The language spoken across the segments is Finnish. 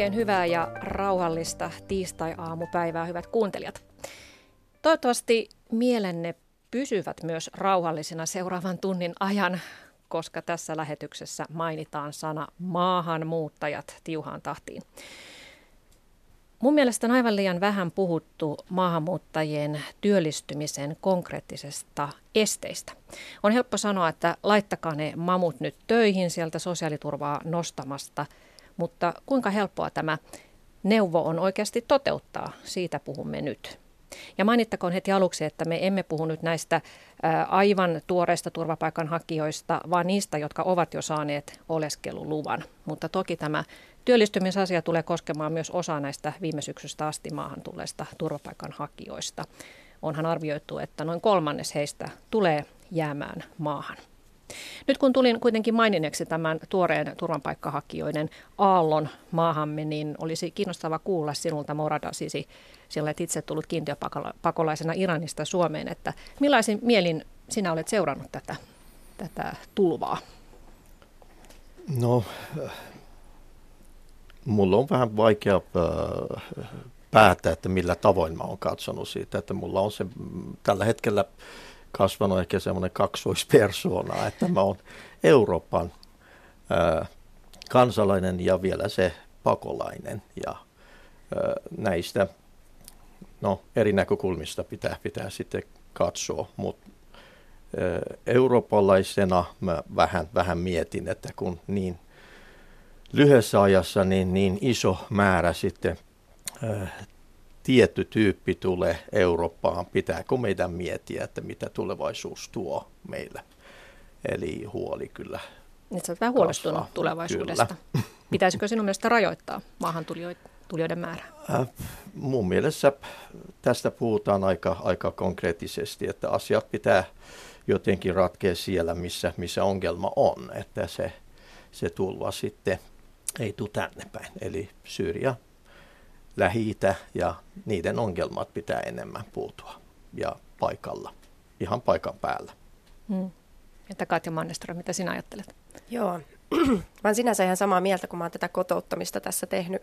Oikein hyvää ja rauhallista tiistai-aamupäivää, hyvät kuuntelijat. Toivottavasti mielenne pysyvät myös rauhallisina seuraavan tunnin ajan, koska tässä lähetyksessä mainitaan sana maahanmuuttajat tiuhaan tahtiin. Mun mielestä on aivan liian vähän puhuttu maahanmuuttajien työllistymisen konkreettisesta esteistä. On helppo sanoa, että laittakaa ne mamut nyt töihin sieltä sosiaaliturvaa nostamasta, mutta kuinka helppoa tämä neuvo on oikeasti toteuttaa, siitä puhumme nyt. Ja mainittakoon heti aluksi, että me emme puhu nyt näistä aivan tuoreista turvapaikanhakijoista, vaan niistä, jotka ovat jo saaneet oleskeluluvan. Mutta toki tämä työllistymisasia tulee koskemaan myös osa näistä viime syksystä asti maahan tulleista turvapaikanhakijoista. Onhan arvioitu, että noin kolmannes heistä tulee jäämään maahan. Nyt kun tulin kuitenkin maininneeksi tämän tuoreen turvapaikkahakijoiden aallon maahamme, niin olisi kiinnostava kuulla sinulta Morada Sisi, sillä olet itse tullut kiintiöpakolaisena Iranista Suomeen, että millaisin mielin sinä olet seurannut tätä, tätä tulvaa? No, mulla on vähän vaikea äh, päättää, että millä tavoin mä oon katsonut siitä, että mulla on se tällä hetkellä kasvanut ehkä semmoinen kaksoispersona, että mä oon Euroopan ää, kansalainen ja vielä se pakolainen. Ja ää, näistä no, eri näkökulmista pitää, pitää sitten katsoa, mutta eurooppalaisena mä vähän, vähän mietin, että kun niin lyhyessä ajassa niin, niin iso määrä sitten tietty tyyppi tulee Eurooppaan, pitääkö meidän miettiä, että mitä tulevaisuus tuo meille. Eli huoli kyllä. Nyt sä olet vähän huolestunut kasvaa. tulevaisuudesta. Kyllä. Pitäisikö sinun mielestä rajoittaa maahantulijoiden määrää? Äh, mun mielestä tästä puhutaan aika, aika konkreettisesti, että asiat pitää jotenkin ratkea siellä, missä, missä ongelma on, että se, se tulva sitten ei tule tänne päin. Eli Syyria lähi ja niiden ongelmat pitää enemmän puutua ja paikalla, ihan paikan päällä. Hmm. Että Katja Mannestra, mitä sinä ajattelet? Joo, mä olen sinänsä ihan samaa mieltä, kun mä oon tätä kotouttamista tässä tehnyt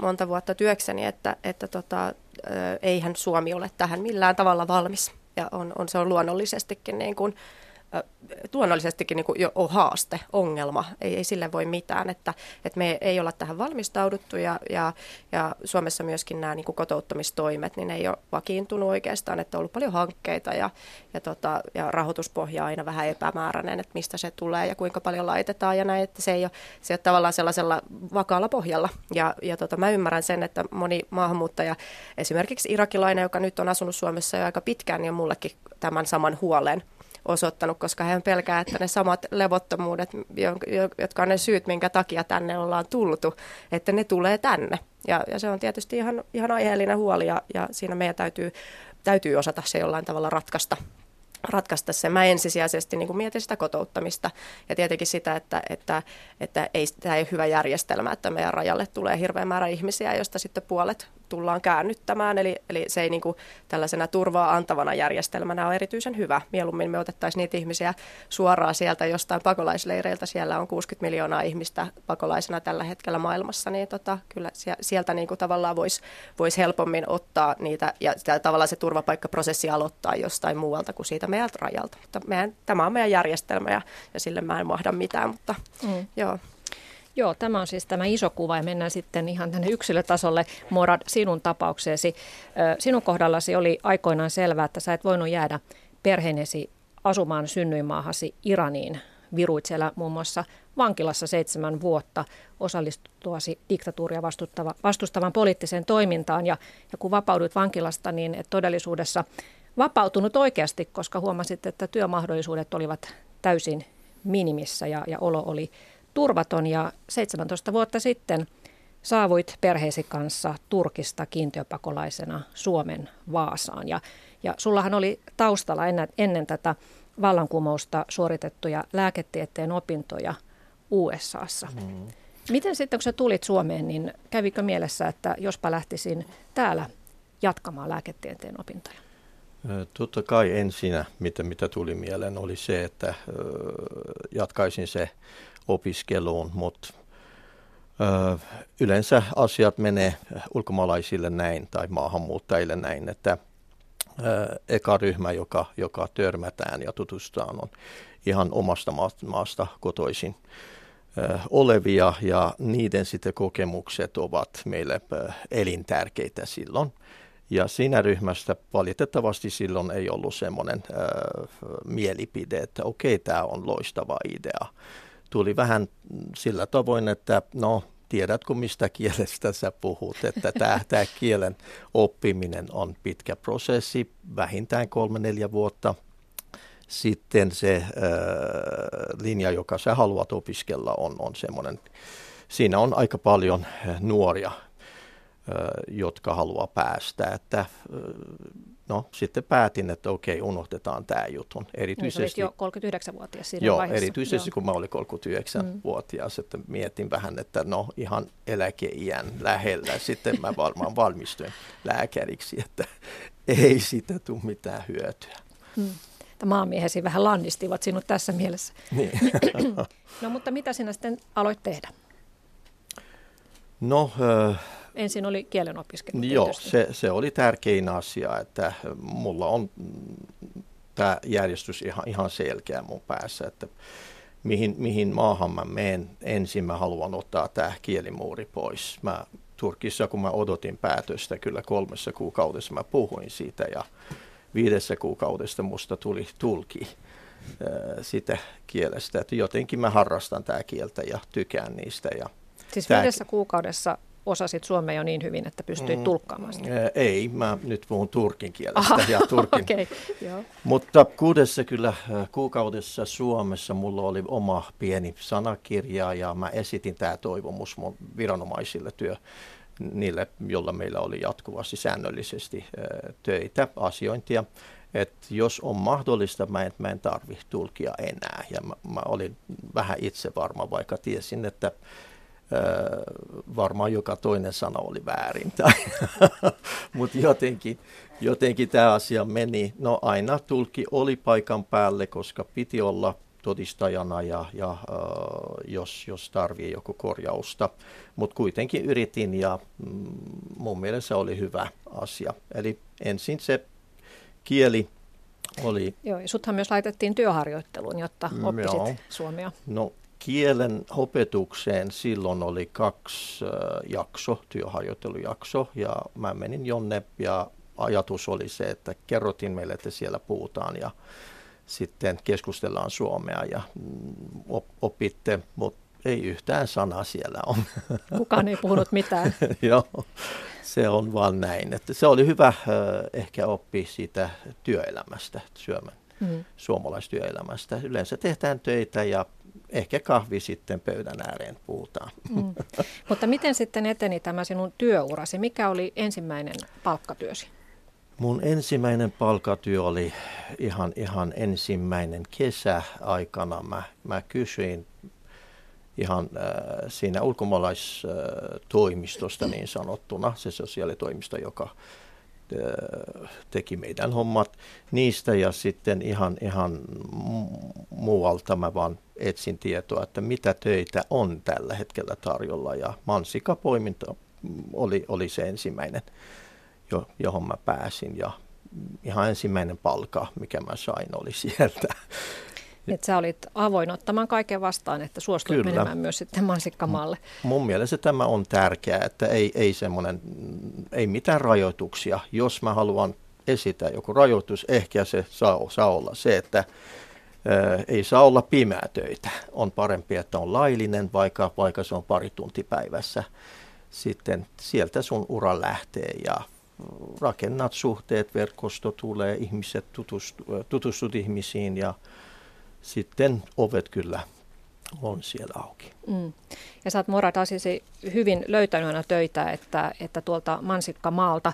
monta vuotta työkseni, että, että tota, eihän Suomi ole tähän millään tavalla valmis. Ja on, on, se on luonnollisestikin niin kuin, luonnollisestikin niin jo on haaste, ongelma. Ei, ei sille voi mitään, että, että me ei olla tähän valmistauduttu ja, ja, ja Suomessa myöskin nämä niin kuin kotouttamistoimet, niin ne ei ole vakiintunut oikeastaan, että on ollut paljon hankkeita ja, ja, tota, ja rahoituspohja on aina vähän epämääräinen, että mistä se tulee ja kuinka paljon laitetaan ja näin, että se ei ole, se ei ole tavallaan sellaisella vakaalla pohjalla. Ja, ja tota, mä ymmärrän sen, että moni maahanmuuttaja, esimerkiksi irakilainen, joka nyt on asunut Suomessa jo aika pitkään, niin on mullekin tämän saman huolen – osoittanut, koska hän pelkää, että ne samat levottomuudet, jotka on ne syyt, minkä takia tänne ollaan tultu, että ne tulee tänne. Ja, ja se on tietysti ihan, ihan aiheellinen huoli ja, ja siinä meidän täytyy, täytyy osata se jollain tavalla ratkaista ratkaista se. Mä ensisijaisesti niin kuin mietin sitä kotouttamista ja tietenkin sitä, että, että, että ei, tämä ei ole hyvä järjestelmä, että meidän rajalle tulee hirveä määrä ihmisiä, joista sitten puolet tullaan käännyttämään. Eli, eli se ei niin kuin tällaisena turvaa antavana järjestelmänä ole erityisen hyvä. Mieluummin me otettaisiin niitä ihmisiä suoraan sieltä jostain pakolaisleireiltä. Siellä on 60 miljoonaa ihmistä pakolaisena tällä hetkellä maailmassa, niin tota, kyllä sieltä niin kuin tavallaan voisi vois helpommin ottaa niitä ja tavallaan se turvapaikkaprosessi aloittaa jostain muualta kuin siitä meidän rajalta. Mutta meidän, tämä on meidän järjestelmä ja, ja sille mä en mahda mitään, mutta mm. joo. Joo, tämä on siis tämä iso kuva ja mennään sitten ihan tänne yksilötasolle. Morad, sinun tapaukseesi. Sinun kohdallasi oli aikoinaan selvää, että sä et voinut jäädä perheenesi asumaan synnyinmaahasi Iraniin. Viruit siellä muun muassa vankilassa seitsemän vuotta osallistuasi diktatuuria vastustava, vastustavan poliittiseen toimintaan. Ja, ja kun vapaudut vankilasta, niin et todellisuudessa vapautunut oikeasti, koska huomasit, että työmahdollisuudet olivat täysin minimissä ja, ja olo oli turvaton ja 17 vuotta sitten saavuit perheesi kanssa Turkista kiintiöpakolaisena Suomen Vaasaan. Ja, ja sullahan oli taustalla ennen, ennen tätä vallankumousta suoritettuja lääketieteen opintoja USAssa. Mm. Miten sitten kun sä tulit Suomeen, niin kävikö mielessä, että jospa lähtisin täällä jatkamaan lääketieteen opintoja? Totta kai ensinnä, mitä, mitä tuli mieleen, oli se, että jatkaisin se opiskeluun, mutta yleensä asiat menee ulkomaalaisille näin tai maahanmuuttajille näin, että eka ryhmä, joka, joka törmätään ja tutustutaan, on ihan omasta maasta kotoisin olevia ja niiden sitten kokemukset ovat meille elintärkeitä silloin. Ja siinä ryhmästä valitettavasti silloin ei ollut semmoinen äh, mielipide, että okei, okay, tämä on loistava idea. Tuli vähän sillä tavoin, että no, tiedätkö mistä kielestä sä puhut, että tämä, kielen oppiminen on pitkä prosessi, vähintään kolme-neljä vuotta. Sitten se äh, linja, joka sä haluat opiskella, on, on semmoinen, siinä on aika paljon nuoria jotka haluaa päästä. Että, no, sitten päätin, että okei, unohdetaan tämä jutun. Niin, erityisesti, niin, jo 39-vuotias siinä joo, vaiheessa. erityisesti joo. kun mä olin 39-vuotias, mm. että mietin vähän, että no ihan eläkeiän lähellä. Sitten mä varmaan valmistuin lääkäriksi, että ei sitä tule mitään hyötyä. Mm. Maamiehesi vähän lannistivat sinut tässä mielessä. Niin. no mutta mitä sinä sitten aloit tehdä? No, äh, ensin oli kielen opiskelu. Joo, se, se oli tärkein asia, että mulla on tämä järjestys ihan, ihan selkeä mun päässä, että mihin, mihin maahan mä menen. Ensin mä haluan ottaa tämä kielimuuri pois. Mä Turkissa, kun mä odotin päätöstä, kyllä kolmessa kuukaudessa mä puhuin siitä ja viidessä kuukaudesta musta tuli tulki sitä kielestä. Että jotenkin mä harrastan tämä kieltä ja tykään niistä. Ja siis viidessä kuukaudessa osasit suomea jo niin hyvin, että pystyit mm, tulkkaamaan sitä? Ei, mä nyt puhun turkin kielestä. Aha, ja turkin. okay, joo. Mutta kuudessa kyllä kuukaudessa Suomessa mulla oli oma pieni sanakirja ja mä esitin tämä toivomus mun viranomaisille työ, niille, jolla meillä oli jatkuvasti säännöllisesti töitä, asiointia. Että jos on mahdollista, mä en, mä en tarvi tulkia enää. Ja mä, mä olin vähän itse varma, vaikka tiesin, että varmaan joka toinen sana oli väärin. Mutta jotenkin, jotenkin tämä asia meni. No aina tulki oli paikan päälle, koska piti olla todistajana ja, ja äh, jos, jos tarvii joku korjausta. Mutta kuitenkin yritin ja mm, mun mielestä oli hyvä asia. Eli ensin se kieli oli... Joo, ja suthan myös laitettiin työharjoitteluun, jotta mm, oppisit Joo. suomea. No kielen opetukseen silloin oli kaksi äh, jakso, työharjoittelujakso, ja mä menin jonne, ja ajatus oli se, että kerrotin meille, että siellä puhutaan, ja sitten keskustellaan suomea, ja mm, opitte, mutta ei yhtään sanaa siellä on. Kukaan ei puhunut mitään. Joo, se on vaan näin. Että se oli hyvä äh, ehkä oppi siitä työelämästä, syömän, mm. suomalaistyöelämästä. Yleensä tehdään töitä ja ehkä kahvi sitten pöydän ääreen puhutaan. Mm. Mutta miten sitten eteni tämä sinun työurasi? Mikä oli ensimmäinen palkkatyösi? Mun ensimmäinen palkatyö oli ihan, ihan ensimmäinen kesä aikana. Mä, mä kysyin ihan äh, siinä ulkomaalaistoimistosta niin sanottuna, se sosiaalitoimisto, joka teki meidän hommat niistä ja sitten ihan, ihan muualta mä vaan etsin tietoa, että mitä töitä on tällä hetkellä tarjolla ja mansikapoiminta oli, oli se ensimmäinen, johon mä pääsin ja ihan ensimmäinen palka, mikä mä sain, oli sieltä. Että sä olit avoin ottamaan kaiken vastaan, että suostuit Kyllä. menemään myös sitten mansikkamaalle. Mun mielestä tämä on tärkeää, että ei, ei, semmoinen, ei mitään rajoituksia. Jos mä haluan esittää joku rajoitus, ehkä se saa, saa olla se, että ei saa olla pimeää töitä. On parempi, että on laillinen, vaikka, vaikka se on pari tunti päivässä. Sitten sieltä sun ura lähtee ja rakennat suhteet, verkosto tulee, ihmiset tutustut, tutustut ihmisiin ja sitten ovet kyllä on siellä auki. Mm. Ja sä oot Asisi hyvin löytänyt aina töitä, että, että tuolta Mansikkamaalta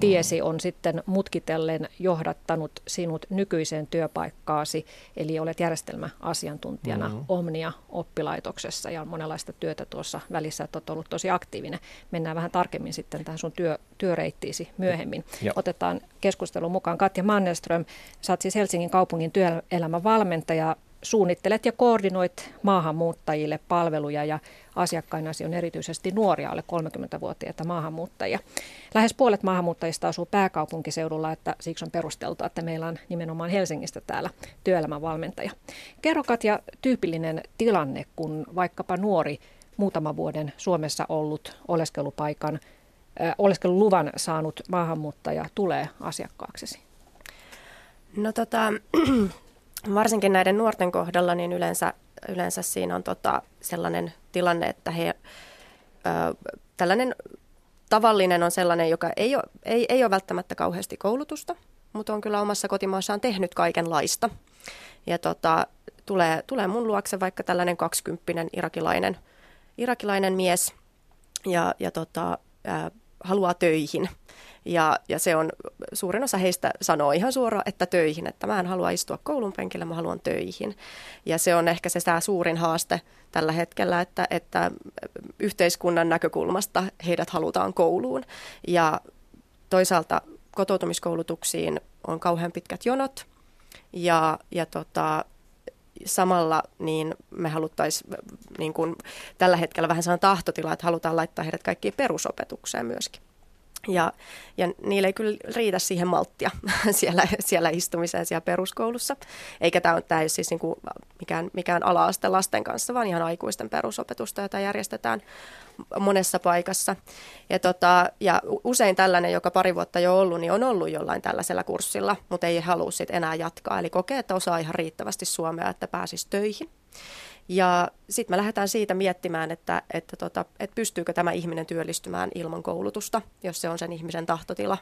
tiesi on sitten mutkitellen johdattanut sinut nykyiseen työpaikkaasi, eli olet järjestelmäasiantuntijana mm-hmm. Omnia-oppilaitoksessa ja monenlaista työtä tuossa välissä, että olet ollut tosi aktiivinen. Mennään vähän tarkemmin sitten tähän sun työ, työreittiisi myöhemmin. Ja. Otetaan keskustelun mukaan Katja Mannerström, sä oot siis Helsingin kaupungin työelämän valmentaja, suunnittelet ja koordinoit maahanmuuttajille palveluja ja asiakkainasi on erityisesti nuoria alle 30-vuotiaita maahanmuuttajia. Lähes puolet maahanmuuttajista asuu pääkaupunkiseudulla, että siksi on perusteltua, että meillä on nimenomaan Helsingistä täällä työelämän valmentaja. Kerro Katja tyypillinen tilanne, kun vaikkapa nuori muutaman vuoden Suomessa ollut oleskelupaikan, äh, oleskeluluvan saanut maahanmuuttaja tulee asiakkaaksesi? No tota, varsinkin näiden nuorten kohdalla, niin yleensä, yleensä siinä on tota sellainen tilanne, että he, ö, tällainen tavallinen on sellainen, joka ei ole, ei, ei ole välttämättä kauheasti koulutusta, mutta on kyllä omassa kotimaassaan tehnyt kaikenlaista. Ja tota, tulee, tulee mun luokse vaikka tällainen kaksikymppinen irakilainen, irakilainen mies ja, ja tota, ää, haluaa töihin. Ja, ja se on, suurin osa heistä sanoo ihan suoraan, että töihin, että mä en halua istua koulun penkillä, mä haluan töihin. Ja se on ehkä se tämä suurin haaste tällä hetkellä, että, että yhteiskunnan näkökulmasta heidät halutaan kouluun. Ja toisaalta kotoutumiskoulutuksiin on kauhean pitkät jonot ja, ja tota, samalla niin me haluttaisiin niin kuin tällä hetkellä vähän sellainen tahtotila, että halutaan laittaa heidät kaikkiin perusopetukseen myöskin. Ja, ja niillä ei kyllä riitä siihen malttia siellä, siellä istumiseen siellä peruskoulussa. Eikä tämä, tämä ole siis niin kuin mikään, mikään ala-aste lasten kanssa, vaan ihan aikuisten perusopetusta, jota järjestetään monessa paikassa. Ja, tota, ja usein tällainen, joka pari vuotta jo ollut, niin on ollut jollain tällaisella kurssilla, mutta ei halua sitten enää jatkaa. Eli kokee, että osaa ihan riittävästi suomea, että pääsisi töihin. Ja sitten me lähdetään siitä miettimään, että, että, tota, että pystyykö tämä ihminen työllistymään ilman koulutusta, jos se on sen ihmisen tahtotila.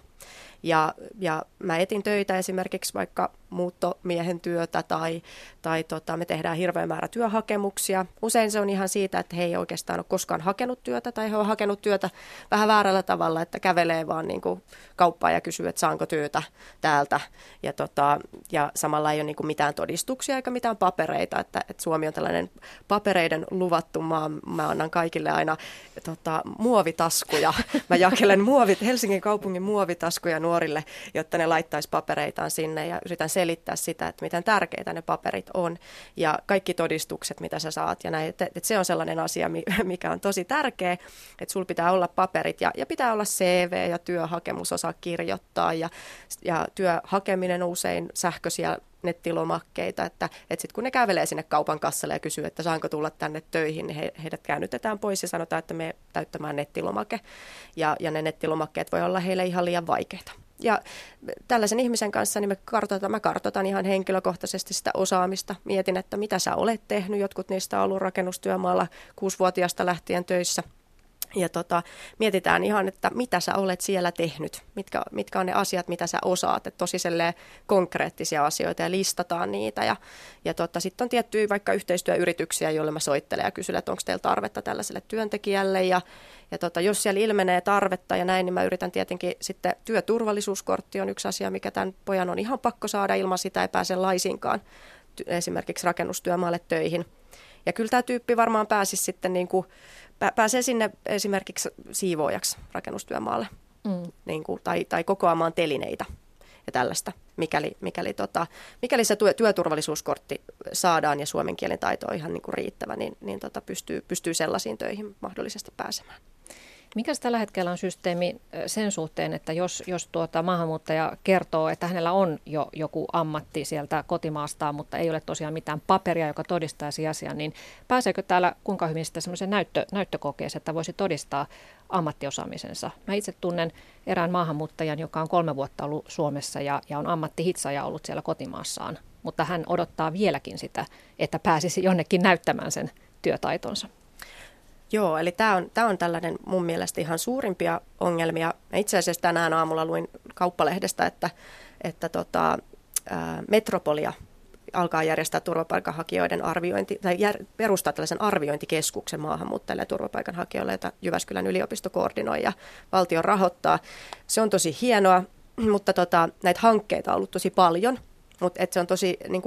Ja, ja mä etin töitä esimerkiksi vaikka muuttomiehen työtä tai, tai tota, me tehdään hirveän määrä työhakemuksia. Usein se on ihan siitä, että he ei oikeastaan ole koskaan hakenut työtä tai he on hakenut työtä vähän väärällä tavalla, että kävelee vaan niin kuin kauppaan ja kysyy, että saanko työtä täältä. Ja, tota, ja samalla ei ole niin kuin mitään todistuksia eikä mitään papereita, että, että Suomi on tällainen papereiden luvattu maa. Mä annan kaikille aina tota, muovitaskuja. Mä jakelen muovit, Helsingin kaupungin muovitaskuja nuorille, jotta ne laittaisi papereitaan sinne ja yritän selittää sitä, että miten tärkeitä ne paperit on ja kaikki todistukset, mitä sä saat ja näin. Että, että se on sellainen asia, mikä on tosi tärkeä, että sulla pitää olla paperit ja, ja pitää olla CV ja työhakemus osaa kirjoittaa ja, ja työhakeminen usein sähköisiä nettilomakkeita, että, että sitten kun ne kävelee sinne kaupan kassalle ja kysyy, että saanko tulla tänne töihin, niin he, heidät käännytetään pois ja sanotaan, että me täyttämään nettilomake. Ja, ja ne nettilomakkeet voi olla heille ihan liian vaikeita. Ja tällaisen ihmisen kanssa niin me kartoitan, mä kartoitan ihan henkilökohtaisesti sitä osaamista. Mietin, että mitä sä olet tehnyt. Jotkut niistä on ollut rakennustyömaalla kuusivuotiaasta lähtien töissä – ja tota, mietitään ihan, että mitä sä olet siellä tehnyt, mitkä, mitkä on ne asiat, mitä sä osaat, että tosi konkreettisia asioita ja listataan niitä. Ja, ja tota, sitten on tiettyjä vaikka yhteistyöyrityksiä, joille mä soittelen ja kysyn, että onko teillä tarvetta tällaiselle työntekijälle. Ja, ja tota, jos siellä ilmenee tarvetta ja näin, niin mä yritän tietenkin sitten työturvallisuuskortti on yksi asia, mikä tämän pojan on ihan pakko saada, ilman sitä ei pääse laisinkaan esimerkiksi rakennustyömaalle töihin. Ja kyllä tämä tyyppi varmaan pääsisi sitten niin kuin pääsee sinne esimerkiksi siivoojaksi rakennustyömaalle mm. niin kuin, tai, tai kokoamaan telineitä ja tällaista, mikäli, mikäli, tota, mikäli se työ, työturvallisuuskortti saadaan ja suomen kielen taito on ihan niin kuin riittävä, niin, niin tota, pystyy, pystyy sellaisiin töihin mahdollisesti pääsemään. Mikä tällä hetkellä on systeemi sen suhteen, että jos, jos tuota maahanmuuttaja kertoo, että hänellä on jo joku ammatti sieltä kotimaastaan, mutta ei ole tosiaan mitään paperia, joka todistaisi asian, niin pääseekö täällä kuinka hyvin sitten semmoisen näyttö, näyttökokeeseen, että voisi todistaa ammattiosaamisensa? Mä itse tunnen erään maahanmuuttajan, joka on kolme vuotta ollut Suomessa ja, ja on ammattihitsaja ollut siellä kotimaassaan, mutta hän odottaa vieläkin sitä, että pääsisi jonnekin näyttämään sen työtaitonsa. Joo, eli tämä on, tämä on tällainen mun mielestä ihan suurimpia ongelmia. Itse asiassa tänään aamulla luin kauppalehdestä, että, että tota, ää, Metropolia alkaa järjestää turvapaikanhakijoiden arviointi, tai jär, perustaa tällaisen arviointikeskuksen maahanmuuttajille ja turvapaikanhakijoille, jota Jyväskylän yliopisto koordinoi ja valtio rahoittaa. Se on tosi hienoa, mutta tota, näitä hankkeita on ollut tosi paljon. Mutta se on tosi, niin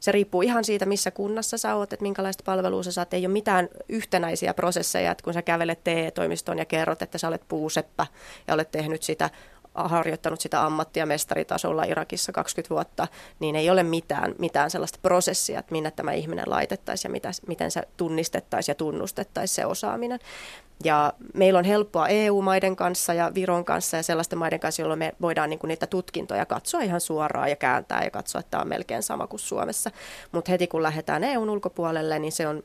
se riippuu ihan siitä, missä kunnassa sä oot, että minkälaista palvelua sä saat. Ei ole mitään yhtenäisiä prosesseja, että kun sä kävelet TE-toimistoon ja kerrot, että sä olet puuseppä ja olet tehnyt sitä harjoittanut sitä ammattia mestaritasolla Irakissa 20 vuotta, niin ei ole mitään, mitään sellaista prosessia, että minne tämä ihminen laitettaisiin ja mitä, miten se tunnistettaisiin ja tunnustettaisiin se osaaminen. Ja meillä on helppoa EU-maiden kanssa ja Viron kanssa ja sellaisten maiden kanssa, jolloin me voidaan niin kuin niitä tutkintoja katsoa ihan suoraan ja kääntää ja katsoa, että tämä on melkein sama kuin Suomessa. Mutta heti kun lähdetään EUn ulkopuolelle, niin se on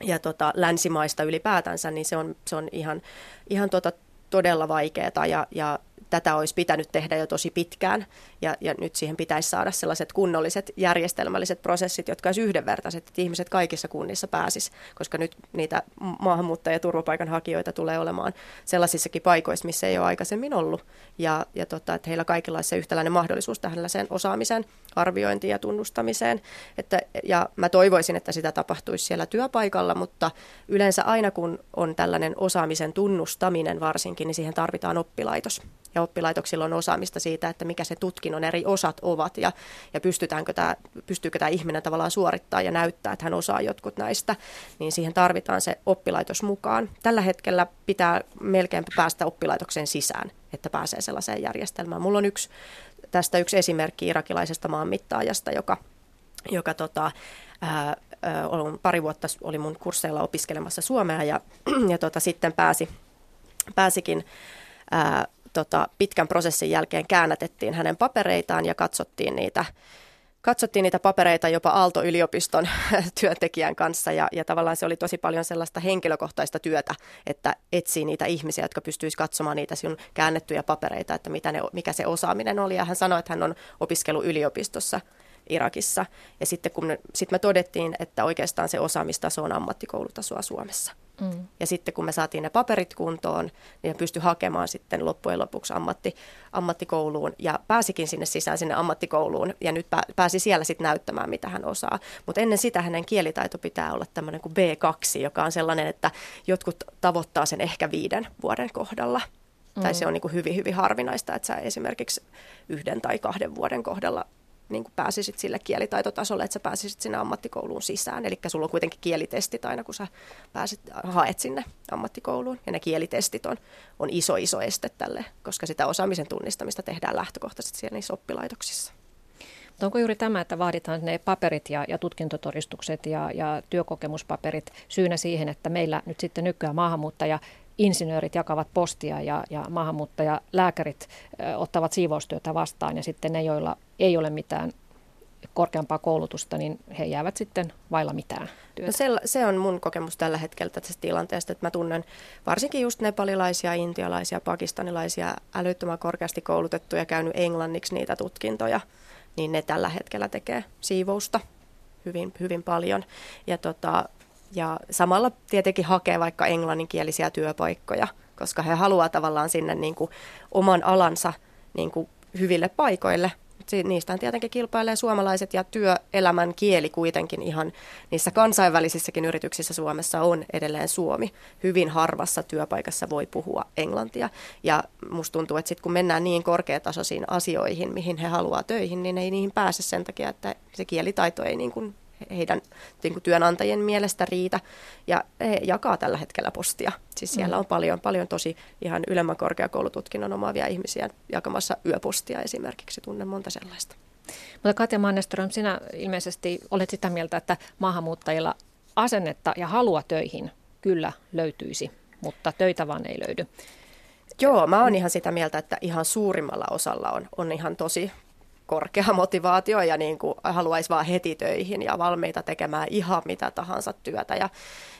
ja tota, länsimaista ylipäätänsä, niin se on, se on ihan, ihan tota, todella vaikeaa ja, ja tätä olisi pitänyt tehdä jo tosi pitkään. Ja, ja nyt siihen pitäisi saada sellaiset kunnolliset järjestelmälliset prosessit, jotka olisivat yhdenvertaiset, että ihmiset kaikissa kunnissa pääsis, koska nyt niitä maahanmuuttajia ja turvapaikanhakijoita tulee olemaan sellaisissakin paikoissa, missä ei ole aikaisemmin ollut. Ja, ja tota, että heillä kaikilla olisi se yhtäläinen mahdollisuus tällaiseen osaamisen arviointiin ja tunnustamiseen. Että, ja mä toivoisin, että sitä tapahtuisi siellä työpaikalla, mutta yleensä aina kun on tällainen osaamisen tunnustaminen varsinkin, niin siihen tarvitaan oppilaitos ja oppilaitoksilla on osaamista siitä, että mikä se tutkinnon eri osat ovat ja, ja pystytäänkö tämä, pystyykö tämä ihminen tavallaan suorittaa ja näyttää, että hän osaa jotkut näistä, niin siihen tarvitaan se oppilaitos mukaan. Tällä hetkellä pitää melkein päästä oppilaitoksen sisään, että pääsee sellaiseen järjestelmään. Mulla on yksi, tästä yksi esimerkki irakilaisesta maanmittaajasta, joka, joka tota, ää, pari vuotta oli mun kursseilla opiskelemassa suomea ja, ja tota, sitten pääsi, pääsikin ää, tota, pitkän prosessin jälkeen käännätettiin hänen papereitaan ja katsottiin niitä, katsottiin niitä papereita jopa Aalto-yliopiston työntekijän kanssa. Ja, ja tavallaan se oli tosi paljon sellaista henkilökohtaista työtä, että etsii niitä ihmisiä, jotka pystyisivät katsomaan niitä sinun käännettyjä papereita, että mitä ne, mikä se osaaminen oli. Ja hän sanoi, että hän on opiskellut yliopistossa Irakissa. Ja sitten kun sit me todettiin, että oikeastaan se osaamistaso on ammattikoulutasoa Suomessa. Mm. Ja sitten kun me saatiin ne paperit kuntoon, niin pystyi hakemaan sitten loppujen lopuksi ammatti, ammattikouluun ja pääsikin sinne sisään sinne ammattikouluun ja nyt pääsi siellä sitten näyttämään, mitä hän osaa. Mutta ennen sitä hänen kielitaito pitää olla tämmöinen kuin B2, joka on sellainen, että jotkut tavoittaa sen ehkä viiden vuoden kohdalla. Mm. Tai se on niin kuin hyvin, hyvin harvinaista, että sä esimerkiksi yhden tai kahden vuoden kohdalla niin kuin pääsisit sille kielitaitotasolle, että sä pääsisit sinne ammattikouluun sisään. Eli sulla on kuitenkin kielitestit aina, kun sä pääsit, haet sinne ammattikouluun. Ja ne kielitestit on, on iso, iso este tälle, koska sitä osaamisen tunnistamista tehdään lähtökohtaisesti siellä niissä oppilaitoksissa. Mutta onko juuri tämä, että vaaditaan ne paperit ja, ja tutkintotodistukset ja, ja työkokemuspaperit syynä siihen, että meillä nyt sitten nykyään maahanmuuttaja insinöörit jakavat postia ja, ja maahanmuuttajalääkärit ottavat siivoustyötä vastaan ja sitten ne, joilla ei ole mitään korkeampaa koulutusta, niin he jäävät sitten vailla mitään työtä. No se, se on mun kokemus tällä hetkellä tästä tilanteesta, että mä tunnen varsinkin just nepalilaisia, intialaisia, pakistanilaisia, älyttömän korkeasti koulutettuja, käynyt englanniksi niitä tutkintoja, niin ne tällä hetkellä tekee siivousta hyvin, hyvin paljon. Ja tota, ja samalla tietenkin hakee vaikka englanninkielisiä työpaikkoja, koska he haluaa tavallaan sinne niin kuin oman alansa niin kuin hyville paikoille. Niistä tietenkin kilpailee suomalaiset ja työelämän kieli kuitenkin ihan niissä kansainvälisissäkin yrityksissä Suomessa on edelleen suomi. Hyvin harvassa työpaikassa voi puhua englantia. Ja musta tuntuu, että sit kun mennään niin korkeatasoisiin asioihin, mihin he haluaa töihin, niin ei niihin pääse sen takia, että se kielitaito ei niin kuin heidän niin kuin työnantajien mielestä riitä. Ja he jakaa tällä hetkellä postia. Siis siellä on paljon, paljon tosi ihan ylemmän korkeakoulututkinnon omaavia ihmisiä jakamassa yöpostia esimerkiksi. Tunnen monta sellaista. Mutta Katja Manneström, sinä ilmeisesti olet sitä mieltä, että maahanmuuttajilla asennetta ja halua töihin kyllä löytyisi, mutta töitä vaan ei löydy. Joo, mä oon ihan sitä mieltä, että ihan suurimmalla osalla on, on ihan tosi korkea motivaatio ja niin kuin haluaisi vaan heti töihin ja valmiita tekemään ihan mitä tahansa työtä. Ja,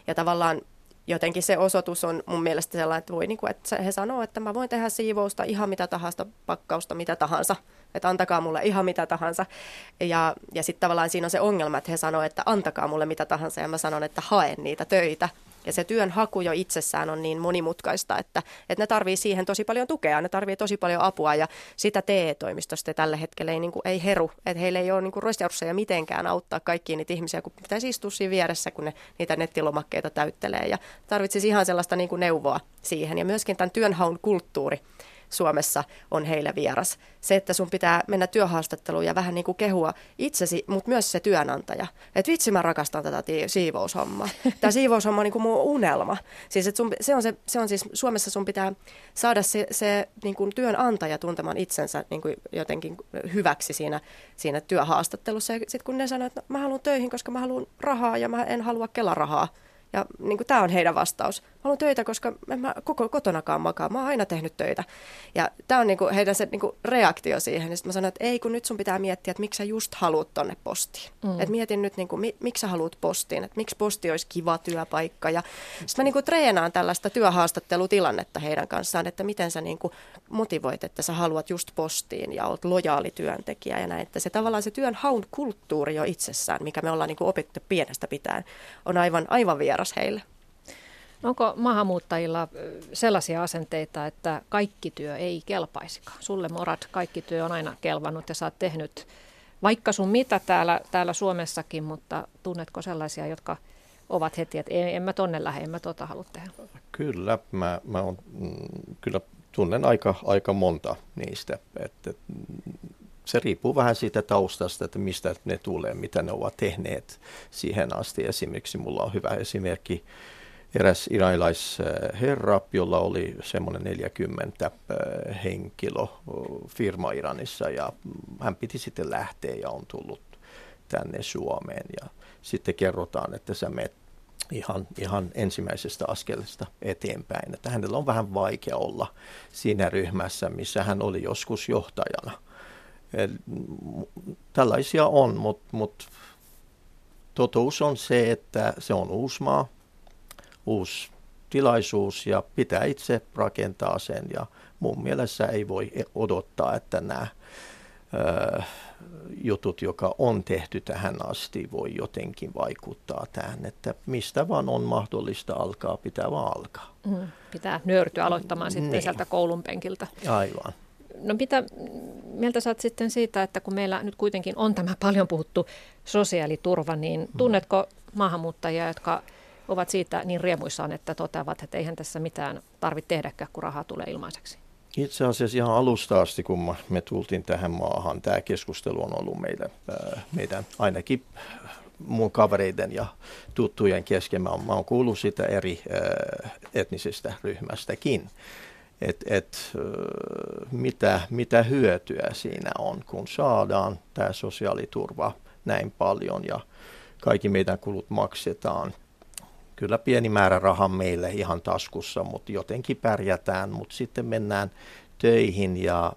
ja tavallaan jotenkin se osoitus on mun mielestä sellainen, että, voi, niin kuin, että he sanoo, että mä voin tehdä siivousta ihan mitä tahansa, pakkausta mitä tahansa, että antakaa mulle ihan mitä tahansa. Ja, ja sitten tavallaan siinä on se ongelma, että he sanoo, että antakaa mulle mitä tahansa ja mä sanon, että haen niitä töitä. Ja se työn haku jo itsessään on niin monimutkaista, että, että ne tarvii siihen tosi paljon tukea, ne tarvii tosi paljon apua. Ja sitä TE-toimistosta tällä hetkellä ei, niin kuin, ei heru, että heillä ei ole niin resursseja mitenkään auttaa kaikkia niitä ihmisiä, kun pitäisi istua siinä vieressä, kun ne niitä nettilomakkeita täyttelee. Ja tarvitsisi ihan sellaista niin kuin neuvoa siihen. Ja myöskin tämän työnhaun kulttuuri Suomessa on heille vieras. Se, että sun pitää mennä työhaastatteluun ja vähän niin kuin kehua itsesi, mutta myös se työnantaja. Että vitsi mä rakastan tätä siivoushommaa. Tämä siivoushomma on niin kuin mun unelma. Siis, että sun, se, on se, se on siis, Suomessa sun pitää saada se, se niin kuin työnantaja tuntemaan itsensä niin kuin jotenkin hyväksi siinä, siinä työhaastattelussa. Ja sitten kun ne sanoo, että no, mä haluan töihin, koska mä haluan rahaa ja mä en halua kelarahaa, ja niin tämä on heidän vastaus. Mä haluan töitä, koska en mä koko kotonakaan makaa. Mä oon aina tehnyt töitä. Ja tämä on niin kuin heidän se niin kuin reaktio siihen. Sitten mä sanoin, että ei kun nyt sun pitää miettiä, että miksi sä just haluat tonne postiin. Mm. Että mietin nyt, niin kuin, mi, miksi sä haluat postiin. Että miksi posti olisi kiva työpaikka. Ja sitten mä niin kuin treenaan tällaista työhaastattelutilannetta heidän kanssaan, että miten sä niin kuin motivoit, että sä haluat just postiin ja oot lojaali työntekijä ja näin. Että se tavallaan se työn haun kulttuuri jo itsessään, mikä me ollaan niin kuin opittu pienestä pitäen, on aivan, aivan vieras heille. Onko maahanmuuttajilla sellaisia asenteita, että kaikki työ ei kelpaisikaan? Sulle Morat, kaikki työ on aina kelvannut ja sä oot tehnyt vaikka sun mitä täällä, täällä Suomessakin, mutta tunnetko sellaisia, jotka ovat heti, että en, en mä tonne lähde, en mä tota halua tehdä? Kyllä, mä, mä on, mm, kyllä tunnen aika, aika monta niistä. Että, se riippuu vähän siitä taustasta, että mistä ne tulee, mitä ne ovat tehneet siihen asti. Esimerkiksi mulla on hyvä esimerkki eräs iranilaisherra, jolla oli semmoinen 40 äh, henkilö firma Iranissa ja hän piti sitten lähteä ja on tullut tänne Suomeen ja sitten kerrotaan, että sä menet ihan, ihan ensimmäisestä askelesta eteenpäin. Että hänellä on vähän vaikea olla siinä ryhmässä, missä hän oli joskus johtajana. Tällaisia on, mutta mut, totuus on se, että se on uusi maa, uusi tilaisuus ja pitää itse rakentaa sen. Ja mun mielestä ei voi odottaa, että nämä ö, jutut, joka on tehty tähän asti, voi jotenkin vaikuttaa tähän, että mistä vaan on mahdollista alkaa, pitää vaan alkaa. Mm, pitää nöyrtyä aloittamaan sitten niin. sieltä koulun penkiltä. Aivan. No mitä mieltä saat sitten siitä, että kun meillä nyt kuitenkin on tämä paljon puhuttu sosiaaliturva, niin mm. tunnetko maahanmuuttajia, jotka ovat siitä niin riemuissaan, että toteavat, että eihän tässä mitään tarvitse tehdäkään, kun rahaa tulee ilmaiseksi? Itse asiassa ihan alusta asti, kun me tultiin tähän maahan, tämä keskustelu on ollut meillä, meidän ainakin mun kavereiden ja tuttujen kesken. Mä oon, kuullut sitä eri etnisestä ryhmästäkin, että et, mitä, mitä hyötyä siinä on, kun saadaan tämä sosiaaliturva näin paljon ja kaikki meidän kulut maksetaan – kyllä pieni määrä rahaa meille ihan taskussa, mutta jotenkin pärjätään, mutta sitten mennään töihin ja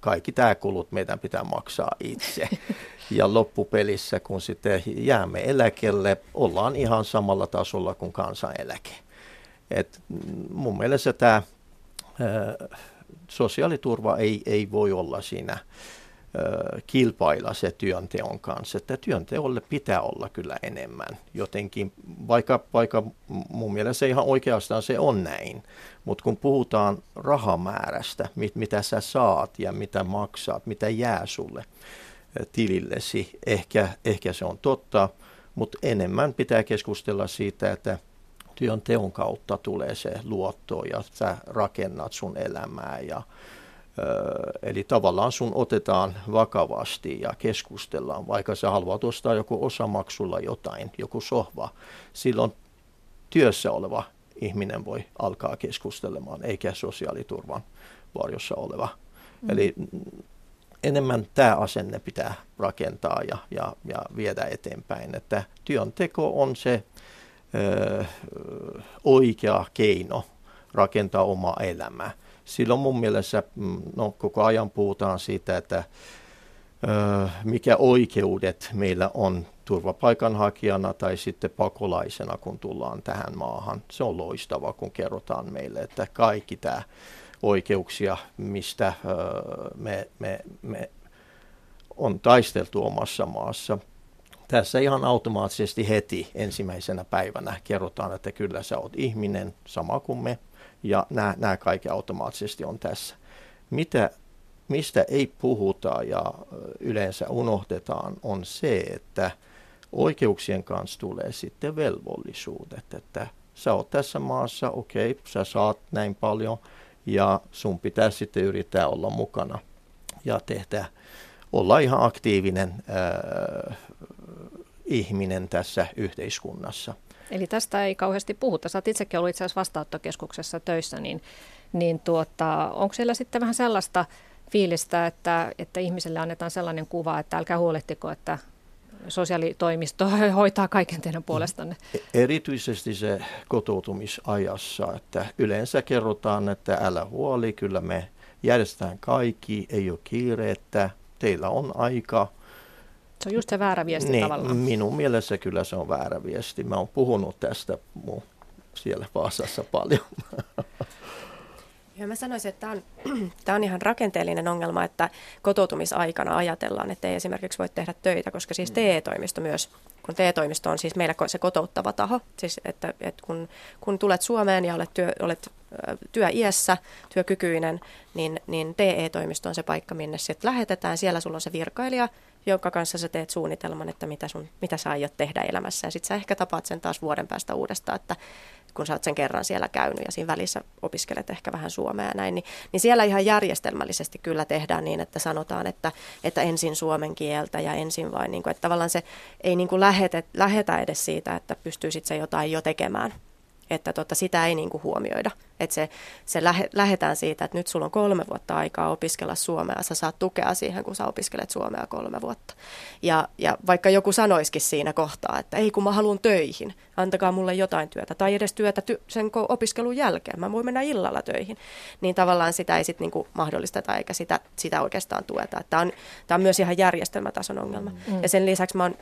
kaikki tämä kulut meidän pitää maksaa itse. Ja loppupelissä, kun sitten jäämme eläkelle, ollaan ihan samalla tasolla kuin kansaneläke. Et mun mielestä tämä sosiaaliturva ei, ei voi olla siinä kilpailla se työnteon kanssa. Että työnteolle pitää olla kyllä enemmän jotenkin, vaikka, vaikka mun mielestä ihan oikeastaan se on näin. Mutta kun puhutaan rahamäärästä, mit, mitä sä saat ja mitä maksaat, mitä jää sulle tilillesi, ehkä, ehkä se on totta, mutta enemmän pitää keskustella siitä, että työnteon kautta tulee se luotto ja sä rakennat sun elämää ja Eli tavallaan sun otetaan vakavasti ja keskustellaan, vaikka sä haluat ostaa joku osamaksulla jotain, joku sohva. Silloin työssä oleva ihminen voi alkaa keskustelemaan, eikä sosiaaliturvan varjossa oleva. Mm. Eli enemmän tämä asenne pitää rakentaa ja, ja, ja viedä eteenpäin, että työnteko on se ö, oikea keino rakentaa oma elämää silloin mun mielestä mm, no, koko ajan puhutaan siitä, että mikä oikeudet meillä on turvapaikanhakijana tai sitten pakolaisena, kun tullaan tähän maahan. Se on loistava, kun kerrotaan meille, että kaikki tämä oikeuksia, mistä me, me, me on taisteltu omassa maassa. Tässä ihan automaattisesti heti ensimmäisenä päivänä kerrotaan, että kyllä sä oot ihminen sama kuin me, ja nämä, nämä kaikki automaattisesti on tässä. Mitä, mistä ei puhuta ja yleensä unohdetaan on se, että oikeuksien kanssa tulee sitten velvollisuudet, että sä oot tässä maassa, okei, okay, sä saat näin paljon ja sun pitää sitten yrittää olla mukana ja tehdä, olla ihan aktiivinen äh, ihminen tässä yhteiskunnassa. Eli tästä ei kauheasti puhuta. Sä oot itsekin ollut itse asiassa vastaanottokeskuksessa töissä, niin, niin tuota, onko siellä sitten vähän sellaista fiilistä, että, että ihmiselle annetaan sellainen kuva, että älkää huolehtiko, että sosiaalitoimisto hoitaa kaiken teidän puolestanne? E-, erityisesti se kotoutumisajassa, että yleensä kerrotaan, että älä huoli, kyllä me järjestetään kaikki, ei ole kiireettä, teillä on aika. Se on just se väärä viesti niin, tavallaan. Minun mielestä kyllä se on väärä viesti. Mä oon puhunut tästä mun siellä Vaasassa paljon. Ja mä sanoisin, että tämä on, tämä on ihan rakenteellinen ongelma, että kotoutumisaikana ajatellaan, että ei esimerkiksi voi tehdä töitä, koska siis mm. TE-toimisto myös, kun TE-toimisto on siis meillä se kotouttava taho, siis että, että kun, kun tulet Suomeen ja olet, työ, olet työiässä, työkykyinen, niin, niin TE-toimisto on se paikka, minne sitten lähetetään. Siellä sulla on se virkailija, jonka kanssa sä teet suunnitelman, että mitä, sun, mitä sä aiot tehdä elämässä. Ja sitten sä ehkä tapaat sen taas vuoden päästä uudestaan, että kun sä oot sen kerran siellä käynyt ja siinä välissä opiskelet ehkä vähän suomea ja näin, niin, niin siellä ihan järjestelmällisesti kyllä tehdään niin, että sanotaan, että, että ensin suomen kieltä ja ensin vain, niin kuin, että tavallaan se ei niin kuin lähetä, lähetä edes siitä, että pystyisit se jotain jo tekemään että tota, sitä ei niin kuin huomioida. Että se, se lähe, lähetään siitä, että nyt sulla on kolme vuotta aikaa opiskella suomea, sä saat tukea siihen, kun sä opiskelet suomea kolme vuotta. Ja, ja vaikka joku sanoiskin siinä kohtaa, että ei kun mä haluan töihin, antakaa mulle jotain työtä, tai edes työtä ty- sen opiskelun jälkeen, mä voin mennä illalla töihin, niin tavallaan sitä ei sitten niinku mahdollisteta eikä sitä, sitä oikeastaan tueta. Tämä on, on myös ihan järjestelmätason ongelma. Mm. Ja sen lisäksi mä oon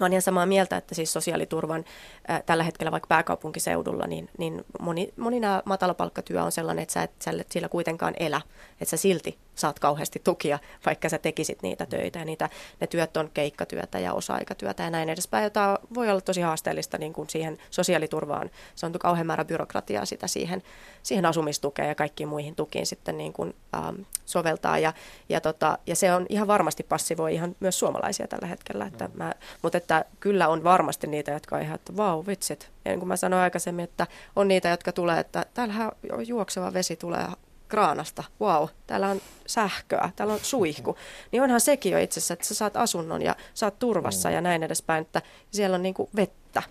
Mä olen ihan samaa mieltä, että siis sosiaaliturvan ää, tällä hetkellä vaikka pääkaupunkiseudulla, niin, niin moni, moni nämä matalapalkkatyö on sellainen, että sä et, sä sillä kuitenkaan elä, että sä silti saat kauheasti tukia, vaikka sä tekisit niitä töitä. Ja niitä, ne työt on keikkatyötä ja osa-aikatyötä ja näin edespäin, jota voi olla tosi haasteellista niin kuin siihen sosiaaliturvaan. Se on kauhean määrä byrokratiaa sitä siihen, siihen asumistukeen ja kaikkiin muihin tukiin sitten niin kuin, ähm, soveltaa. Ja, ja, tota, ja se on ihan varmasti passivoi ihan myös suomalaisia tällä hetkellä. Että mä, mutta että kyllä on varmasti niitä, jotka on ihan, että vau, vitsit. Ja niin kuin mä sanoin aikaisemmin, että on niitä, jotka tulee, että täällähän juokseva vesi tulee kraanasta, wow, täällä on sähköä, täällä on suihku, niin onhan sekin jo itse asiassa, että sä saat asunnon ja saat turvassa ja näin edespäin, että siellä on niin kuin vettä,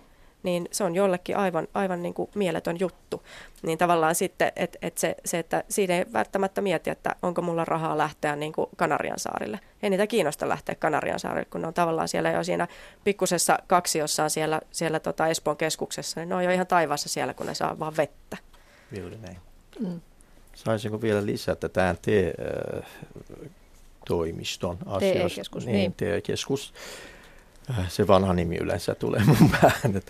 niin se on jollekin aivan, aivan niin kuin mieletön juttu. Niin tavallaan sitten, että et se, se, että siinä ei välttämättä mieti, että onko mulla rahaa lähteä niin kuin Kanarian saarille. Ei niitä kiinnosta lähteä Kanarian saarille, kun ne on tavallaan siellä jo siinä pikkusessa kaksiossaan siellä, siellä tota Espoon keskuksessa, niin ne on jo ihan taivaassa siellä, kun ne saa vaan vettä. Juuri näin. Mm. Saisinko vielä lisätä tähän TE-toimiston asioista? TE-keskus, niin. niin. TE-keskus. Äh, se vanha nimi yleensä tulee mun päähän.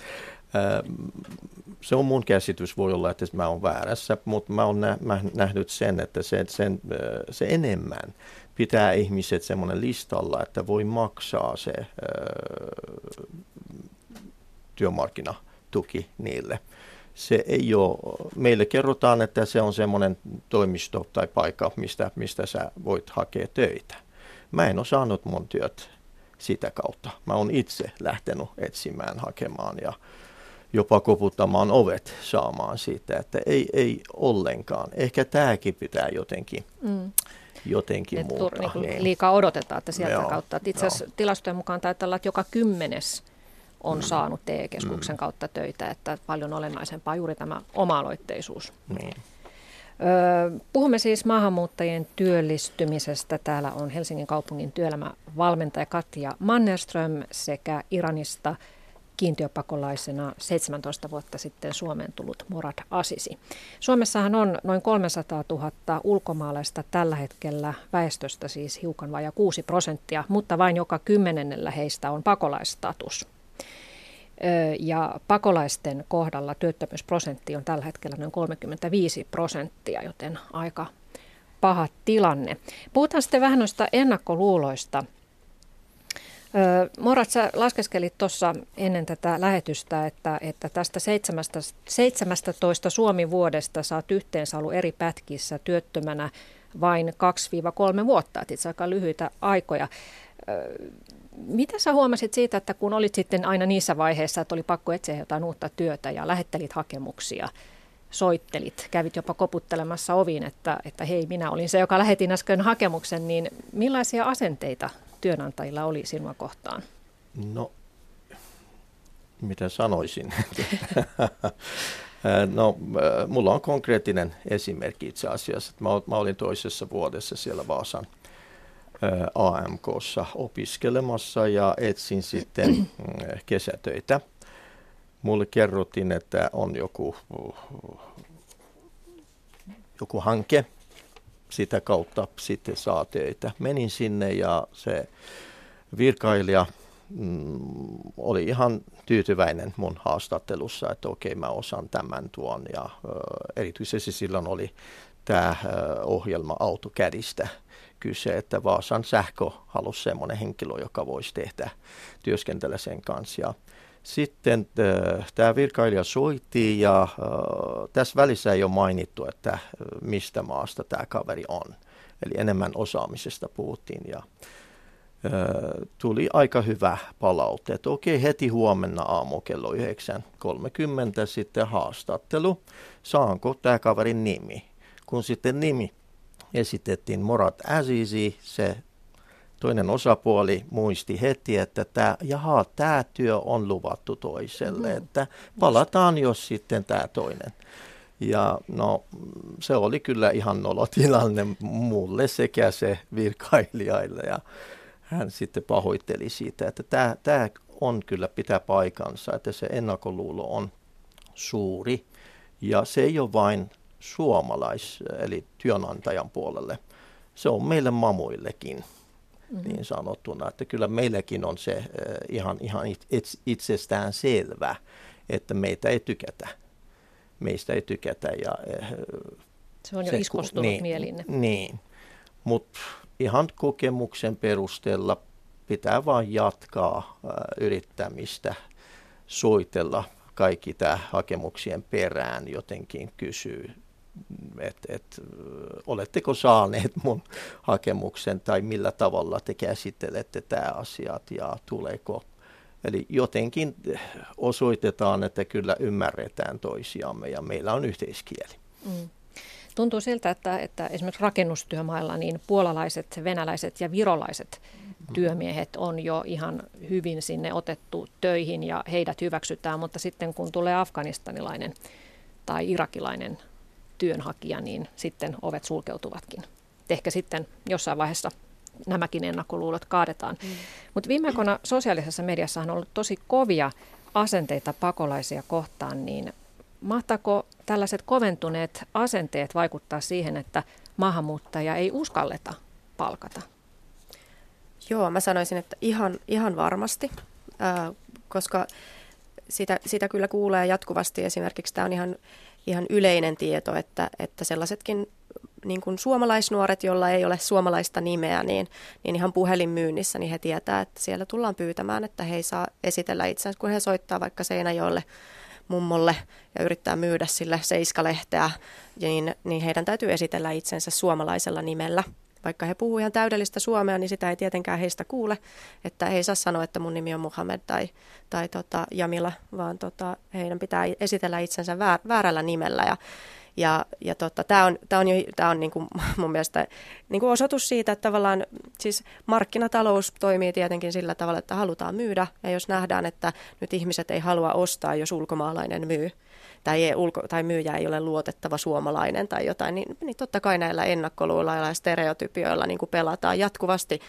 Se on mun käsitys, voi olla, että mä oon väärässä, mutta mä oon nähnyt sen, että se, sen, se enemmän pitää ihmiset semmoinen listalla, että voi maksaa se työmarkkinatuki niille se ei ole, meille kerrotaan, että se on semmoinen toimisto tai paikka, mistä, mistä sä voit hakea töitä. Mä en ole saanut mun työt sitä kautta. Mä oon itse lähtenyt etsimään, hakemaan ja jopa koputtamaan ovet saamaan siitä, että ei, ei ollenkaan. Ehkä tämäkin pitää jotenkin, mm. jotenkin Et muuttaa. Niin liikaa odotetaan, että sieltä joo, kautta. Itse asiassa tilastojen mukaan taitaa olla, että joka kymmenes on mm. saanut TE-keskuksen mm. kautta töitä, että paljon olennaisempaa juuri tämä oma-aloitteisuus. Niin. Puhumme siis maahanmuuttajien työllistymisestä. Täällä on Helsingin kaupungin työelämävalmentaja Katja Mannerström sekä Iranista kiintiöpakolaisena 17 vuotta sitten Suomeen tullut Morad Asisi. Suomessahan on noin 300 000 ulkomaalaista tällä hetkellä väestöstä siis hiukan vajaa 6 prosenttia, mutta vain joka kymmenennellä heistä on pakolaistatus. Ja pakolaisten kohdalla työttömyysprosentti on tällä hetkellä noin 35 prosenttia, joten aika paha tilanne. Puhutaan sitten vähän noista ennakkoluuloista. Morat, sä laskeskelit tuossa ennen tätä lähetystä, että, että tästä 17 Suomi-vuodesta oot yhteensä ollut eri pätkissä työttömänä vain 2-3 vuotta, että itse aika lyhyitä aikoja. Mitä sä huomasit siitä, että kun olit sitten aina niissä vaiheissa, että oli pakko etsiä jotain uutta työtä ja lähettelit hakemuksia, soittelit, kävit jopa koputtelemassa oviin, että, että hei, minä olin se, joka lähetin äsken hakemuksen, niin millaisia asenteita työnantajilla oli sinua kohtaan? No, mitä sanoisin? No, mulla on konkreettinen esimerkki itse asiassa. Mä, mä olin toisessa vuodessa siellä Vaasan AMKssa opiskelemassa ja etsin sitten mm, kesätöitä. Mulle kerrottiin, että on joku, joku hanke, sitä kautta sitten saa töitä. Menin sinne ja se virkailija mm, oli ihan tyytyväinen mun haastattelussa, että okei mä osaan tämän tuon ja erityisesti silloin oli tämä ohjelma AutoCADista kyse, että Vaasan sähkö halusi semmoinen henkilö, joka voisi tehdä työskentellä sen kanssa. Ja sitten tämä virkailija soitti ja äh, tässä välissä ei ole mainittu, että mistä maasta tämä kaveri on. Eli enemmän osaamisesta puhuttiin ja tuli aika hyvä palaute, että okei heti huomenna aamu kello 9.30 sitten haastattelu, saanko tämä kaverin nimi. Kun sitten nimi esitettiin Morat Azizi, se toinen osapuoli muisti heti, että tämä, jaha, tämä työ on luvattu toiselle, mm. että palataan jos sitten tämä toinen. Ja no, se oli kyllä ihan nolotilanne mulle sekä se virkailijaille ja hän sitten pahoitteli siitä, että tämä, tämä on kyllä pitää paikansa, että se ennakkoluulo on suuri ja se ei ole vain suomalais, eli työnantajan puolelle. Se on meille mamuillekin mm-hmm. niin sanottuna, että kyllä meilläkin on se äh, ihan, ihan itsestään selvä, että meitä ei tykätä. Meistä ei tykätä. Ja, äh, se on jo se, iskostunut niin, mielinne. Niin, mutta ihan kokemuksen perusteella pitää vain jatkaa äh, yrittämistä, soitella kaikki tämä hakemuksien perään jotenkin kysyy, että et, oletteko saaneet mun hakemuksen tai millä tavalla te käsittelette tämä asiat ja tuleeko. Eli jotenkin osoitetaan, että kyllä ymmärretään toisiamme ja meillä on yhteiskieli. Mm. Tuntuu siltä, että, että esimerkiksi rakennustyömailla niin puolalaiset, venäläiset ja virolaiset työmiehet on jo ihan hyvin sinne otettu töihin ja heidät hyväksytään, mutta sitten kun tulee afganistanilainen tai irakilainen työnhakija, niin sitten ovet sulkeutuvatkin. Ehkä sitten jossain vaiheessa nämäkin ennakkoluulot kaadetaan. Mm. Mutta viime aikoina sosiaalisessa mediassa on ollut tosi kovia asenteita pakolaisia kohtaan, niin mahtaako tällaiset koventuneet asenteet vaikuttaa siihen, että maahanmuuttajia ei uskalleta palkata? Joo, mä sanoisin, että ihan, ihan varmasti, äh, koska sitä, sitä kyllä kuulee jatkuvasti. Esimerkiksi tämä on ihan, ihan yleinen tieto, että, että sellaisetkin niin kuin suomalaisnuoret, joilla ei ole suomalaista nimeä, niin, niin ihan puhelinmyynnissä, niin he tietää, että siellä tullaan pyytämään, että he ei saa esitellä itsensä, kun he soittaa vaikka Seinäjoelle mummolle ja yrittää myydä sille seiskalehteä, niin, niin heidän täytyy esitellä itsensä suomalaisella nimellä. Vaikka he puhuvat ihan täydellistä suomea, niin sitä ei tietenkään heistä kuule, että he ei saa sanoa, että mun nimi on Muhammed tai, tai tota Jamila, vaan tota, heidän pitää esitellä itsensä väär, väärällä nimellä. Ja, ja, ja tota, tämä on, tää on, jo, tää on niinku mun mielestä niinku osoitus siitä, että tavallaan siis markkinatalous toimii tietenkin sillä tavalla, että halutaan myydä. Ja jos nähdään, että nyt ihmiset ei halua ostaa, jos ulkomaalainen myy, tai, ei, ulko, tai myyjä ei ole luotettava suomalainen tai jotain, niin, niin totta kai näillä ennakkoluilla ja stereotypioilla niin kuin pelataan jatkuvasti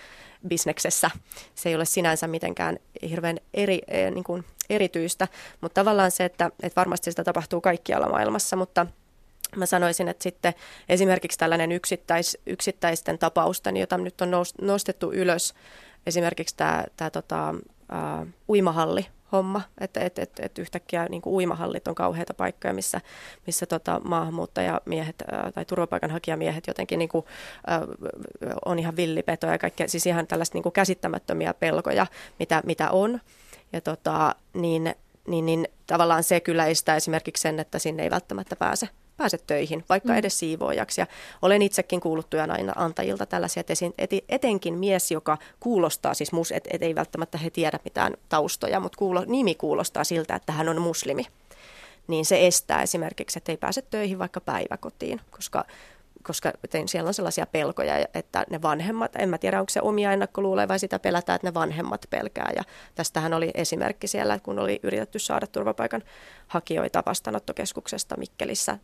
bisneksessä. Se ei ole sinänsä mitenkään hirveän eri, eh, niin kuin erityistä, mutta tavallaan se, että, että varmasti sitä tapahtuu kaikkialla maailmassa, mutta Mä sanoisin, että sitten esimerkiksi tällainen yksittäis, yksittäisten tapausten, jota nyt on nostettu ylös, esimerkiksi tämä, tämä tota, uh, uimahalli homma, että et, et, et yhtäkkiä niin kuin uimahallit on kauheita paikkoja, missä, missä tota, maahanmuuttajamiehet ää, tai turvapaikanhakijamiehet jotenkin niin kuin, ää, on ihan villipetoja ja kaikkea, siis ihan tällaista niin kuin käsittämättömiä pelkoja, mitä, mitä on. Ja tota, niin, niin, niin tavallaan se kyllä estää esimerkiksi sen, että sinne ei välttämättä pääse pääse töihin, vaikka mm. edes siivoojaksi. Ja olen itsekin kuullut työnantajilta tällaisia, että etenkin mies, joka kuulostaa, siis mus, et, et ei välttämättä he tiedä mitään taustoja, mutta kuulo, nimi kuulostaa siltä, että hän on muslimi niin se estää esimerkiksi, että ei pääse töihin vaikka päiväkotiin, koska koska siellä on sellaisia pelkoja, että ne vanhemmat, en mä tiedä onko se omia ennakkoluuleja vai sitä pelätään, että ne vanhemmat pelkää. Ja tästähän oli esimerkki siellä, kun oli yritetty saada turvapaikan hakijoita vastaanottokeskuksesta Mikkelissä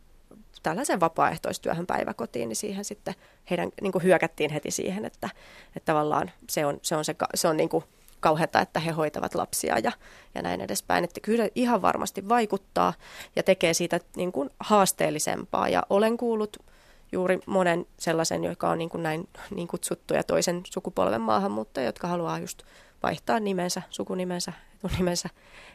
tällaisen vapaaehtoistyöhön päiväkotiin, niin siihen sitten heidän niin kuin hyökättiin heti siihen, että, että tavallaan se on, se on, se, se on niin kuin kauheata, että he hoitavat lapsia ja, ja näin edespäin. Että kyllä ihan varmasti vaikuttaa ja tekee siitä niin kuin haasteellisempaa. Ja olen kuullut juuri monen sellaisen, joka on niin kuin näin niin kutsuttuja toisen sukupolven maahanmuuttajia, jotka haluaa just vaihtaa nimensä, sukunimensä, etunimensä.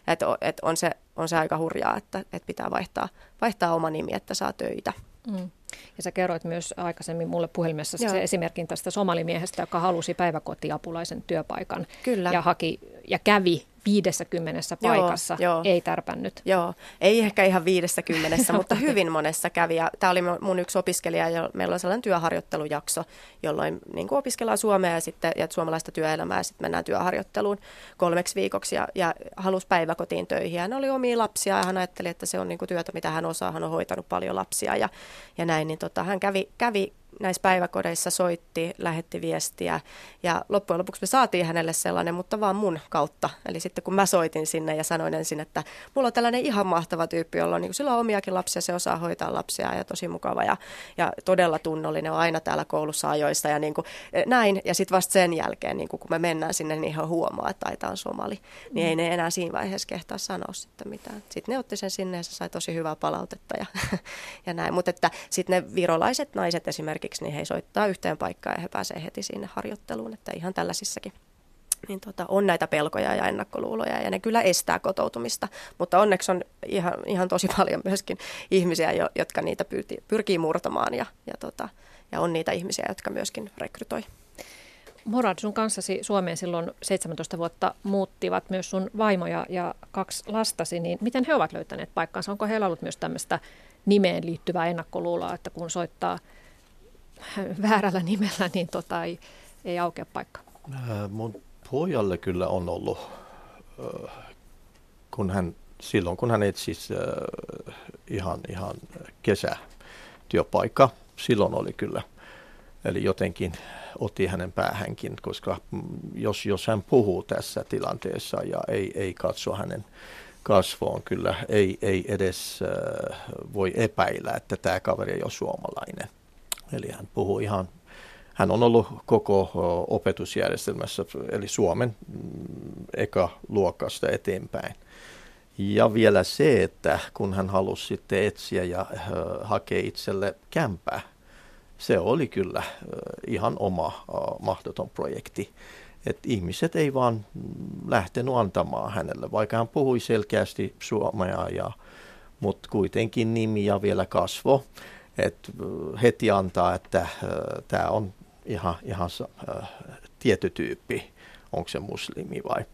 Että et on, se, on se aika hurjaa, että et pitää vaihtaa, vaihtaa oma nimi, että saa töitä. Mm. Ja sä kerroit myös aikaisemmin mulle puhelimessa se esimerkin tästä somalimiehestä, joka halusi päiväkotiapulaisen työpaikan Kyllä. ja haki ja kävi 50 paikassa joo, joo. ei tärpännyt. Joo, ei ehkä ihan 50, mutta hyvin monessa kävi. Tämä oli mun yksi opiskelija, ja meillä on sellainen työharjoittelujakso, jolloin niin kuin opiskellaan suomea ja, sitten, ja suomalaista työelämää ja sitten mennään työharjoitteluun kolmeksi viikoksi ja, ja halusi päiväkotiin töihin. Hän oli omia lapsia ja hän ajatteli, että se on niin kuin työtä, mitä hän osaa. Hän on hoitanut paljon lapsia ja, ja näin, niin tota, hän kävi, kävi näissä päiväkodeissa soitti, lähetti viestiä ja loppujen lopuksi me saatiin hänelle sellainen, mutta vaan mun kautta. Eli sitten kun mä soitin sinne ja sanoin ensin, että mulla on tällainen ihan mahtava tyyppi, jolla on, niin sillä on omiakin lapsia, se osaa hoitaa lapsia ja tosi mukava ja, ja todella tunnollinen, on aina täällä koulussa ajoissa ja niin kuin, eh, näin. Ja sitten vasta sen jälkeen, niin kuin, kun me mennään sinne, niin ihan huomaa, että aita on somali. Niin mm. ei ne enää siinä vaiheessa kehtaa sanoa sitten mitään. Sitten ne otti sen sinne ja se sai tosi hyvää palautetta ja, ja näin. Mutta että sitten ne virolaiset naiset esimerkiksi esimerkiksi, niin he soittaa yhteen paikkaan ja he pääsee heti sinne harjoitteluun, että ihan tällaisissakin niin tota, on näitä pelkoja ja ennakkoluuloja ja ne kyllä estää kotoutumista, mutta onneksi on ihan, ihan tosi paljon myöskin ihmisiä, jotka niitä pyrkii, pyrkii murtamaan ja, ja, tota, ja on niitä ihmisiä, jotka myöskin rekrytoi. Morad, sun kanssasi Suomeen silloin 17 vuotta muuttivat myös sun vaimoja ja kaksi lastasi, niin miten he ovat löytäneet paikkansa? Onko heillä ollut myös tämmöistä nimeen liittyvää ennakkoluuloa, että kun soittaa väärällä nimellä, niin tota ei, ei aukea paikka. Mun pojalle kyllä on ollut, kun hän, silloin kun hän etsi ihan, ihan kesätyöpaikka, silloin oli kyllä. Eli jotenkin otti hänen päähänkin, koska mm, jos, jos hän puhuu tässä tilanteessa ja ei, ei katso hänen kasvoon, kyllä ei, ei edes voi epäillä, että tämä kaveri ei ole suomalainen. Eli hän puhuu ihan, hän on ollut koko opetusjärjestelmässä, eli Suomen mm, eka luokasta eteenpäin. Ja vielä se, että kun hän halusi sitten etsiä ja hakea itselle kämpää, se oli kyllä ihan oma mahdoton projekti. Että ihmiset ei vaan mm, lähtenyt antamaan hänelle, vaikka hän puhui selkeästi suomea, ja, mutta kuitenkin nimi ja vielä kasvo että heti antaa, että tämä on ihan, ihan tietty tyyppi, onko se muslimi vai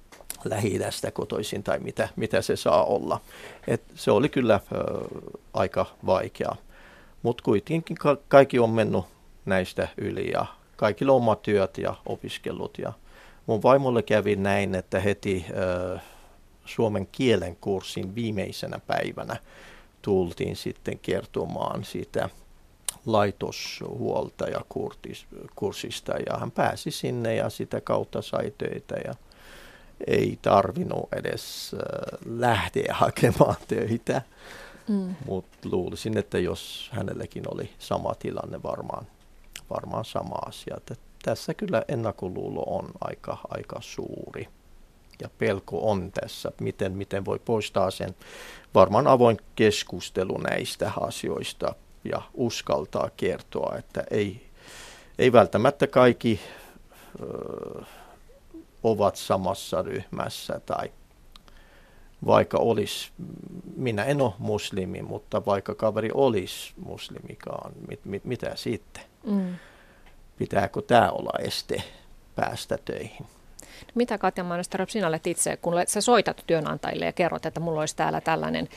lähi kotoisin tai mitä, mitä se saa olla. Et se oli kyllä ö, aika vaikea, mutta kuitenkin ka- kaikki on mennyt näistä yli ja kaikilla on omat työt ja opiskelut. Ja mun vaimolle kävi näin, että heti ö, suomen kielen kurssin viimeisenä päivänä tultiin sitten kertomaan siitä laitoshuoltajakurssista ja hän pääsi sinne ja sitä kautta sai töitä ja ei tarvinnut edes äh, lähteä hakemaan töitä. Mm. Mutta luulisin, että jos hänellekin oli sama tilanne, varmaan, varmaan sama asia. Että tässä kyllä ennakkoluulo on aika, aika suuri ja pelko on tässä, miten, miten voi poistaa sen. Varmaan avoin keskustelu näistä asioista ja uskaltaa kertoa, että ei, ei välttämättä kaikki ö, ovat samassa ryhmässä tai vaikka olisi, minä en ole muslimi, mutta vaikka kaveri olisi muslimikaan, mit, mit, mitä sitten? Mm. Pitääkö tämä olla este päästä töihin? Mitä Katja Mainostarup sinä olet itse, kun sä soitat työnantajille ja kerrot, että mulla olisi täällä tällainen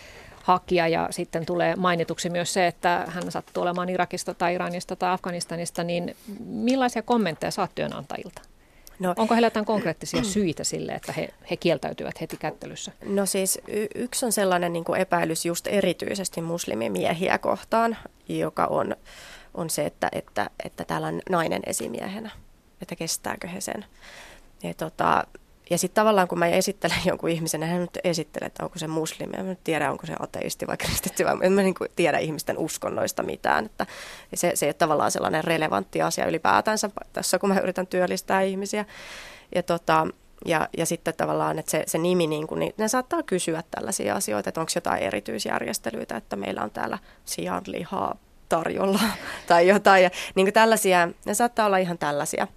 hakija ja sitten tulee mainituksi myös se, että hän sattuu olemaan Irakista tai Iranista tai Afganistanista, niin millaisia kommentteja saat työnantajilta? No, Onko heillä jotain konkreettisia syitä sille, että he, he kieltäytyvät heti kättelyssä? No siis y- yksi on sellainen niin kuin epäilys just erityisesti muslimimiehiä kohtaan, joka on, on se, että, että, että täällä on nainen esimiehenä, että kestääkö he sen. Ja tota, ja sitten tavallaan kun mä esittelen jonkun ihmisen, hän nyt esittelee, että onko se muslimi, ja mä nyt tiedä, onko se ateisti vai kristitty, vai en mä niin kuin tiedä ihmisten uskonnoista mitään. Että se, se ei ole tavallaan sellainen relevantti asia ylipäätänsä tässä, kun mä yritän työllistää ihmisiä. Ja, tota, ja, ja sitten tavallaan, että se, se nimi, niin, kuin, niin ne saattaa kysyä tällaisia asioita, että onko jotain erityisjärjestelyitä, että meillä on täällä sianlihaa tarjolla tai jotain. Ja, niin kuin tällaisia, ne saattaa olla ihan tällaisia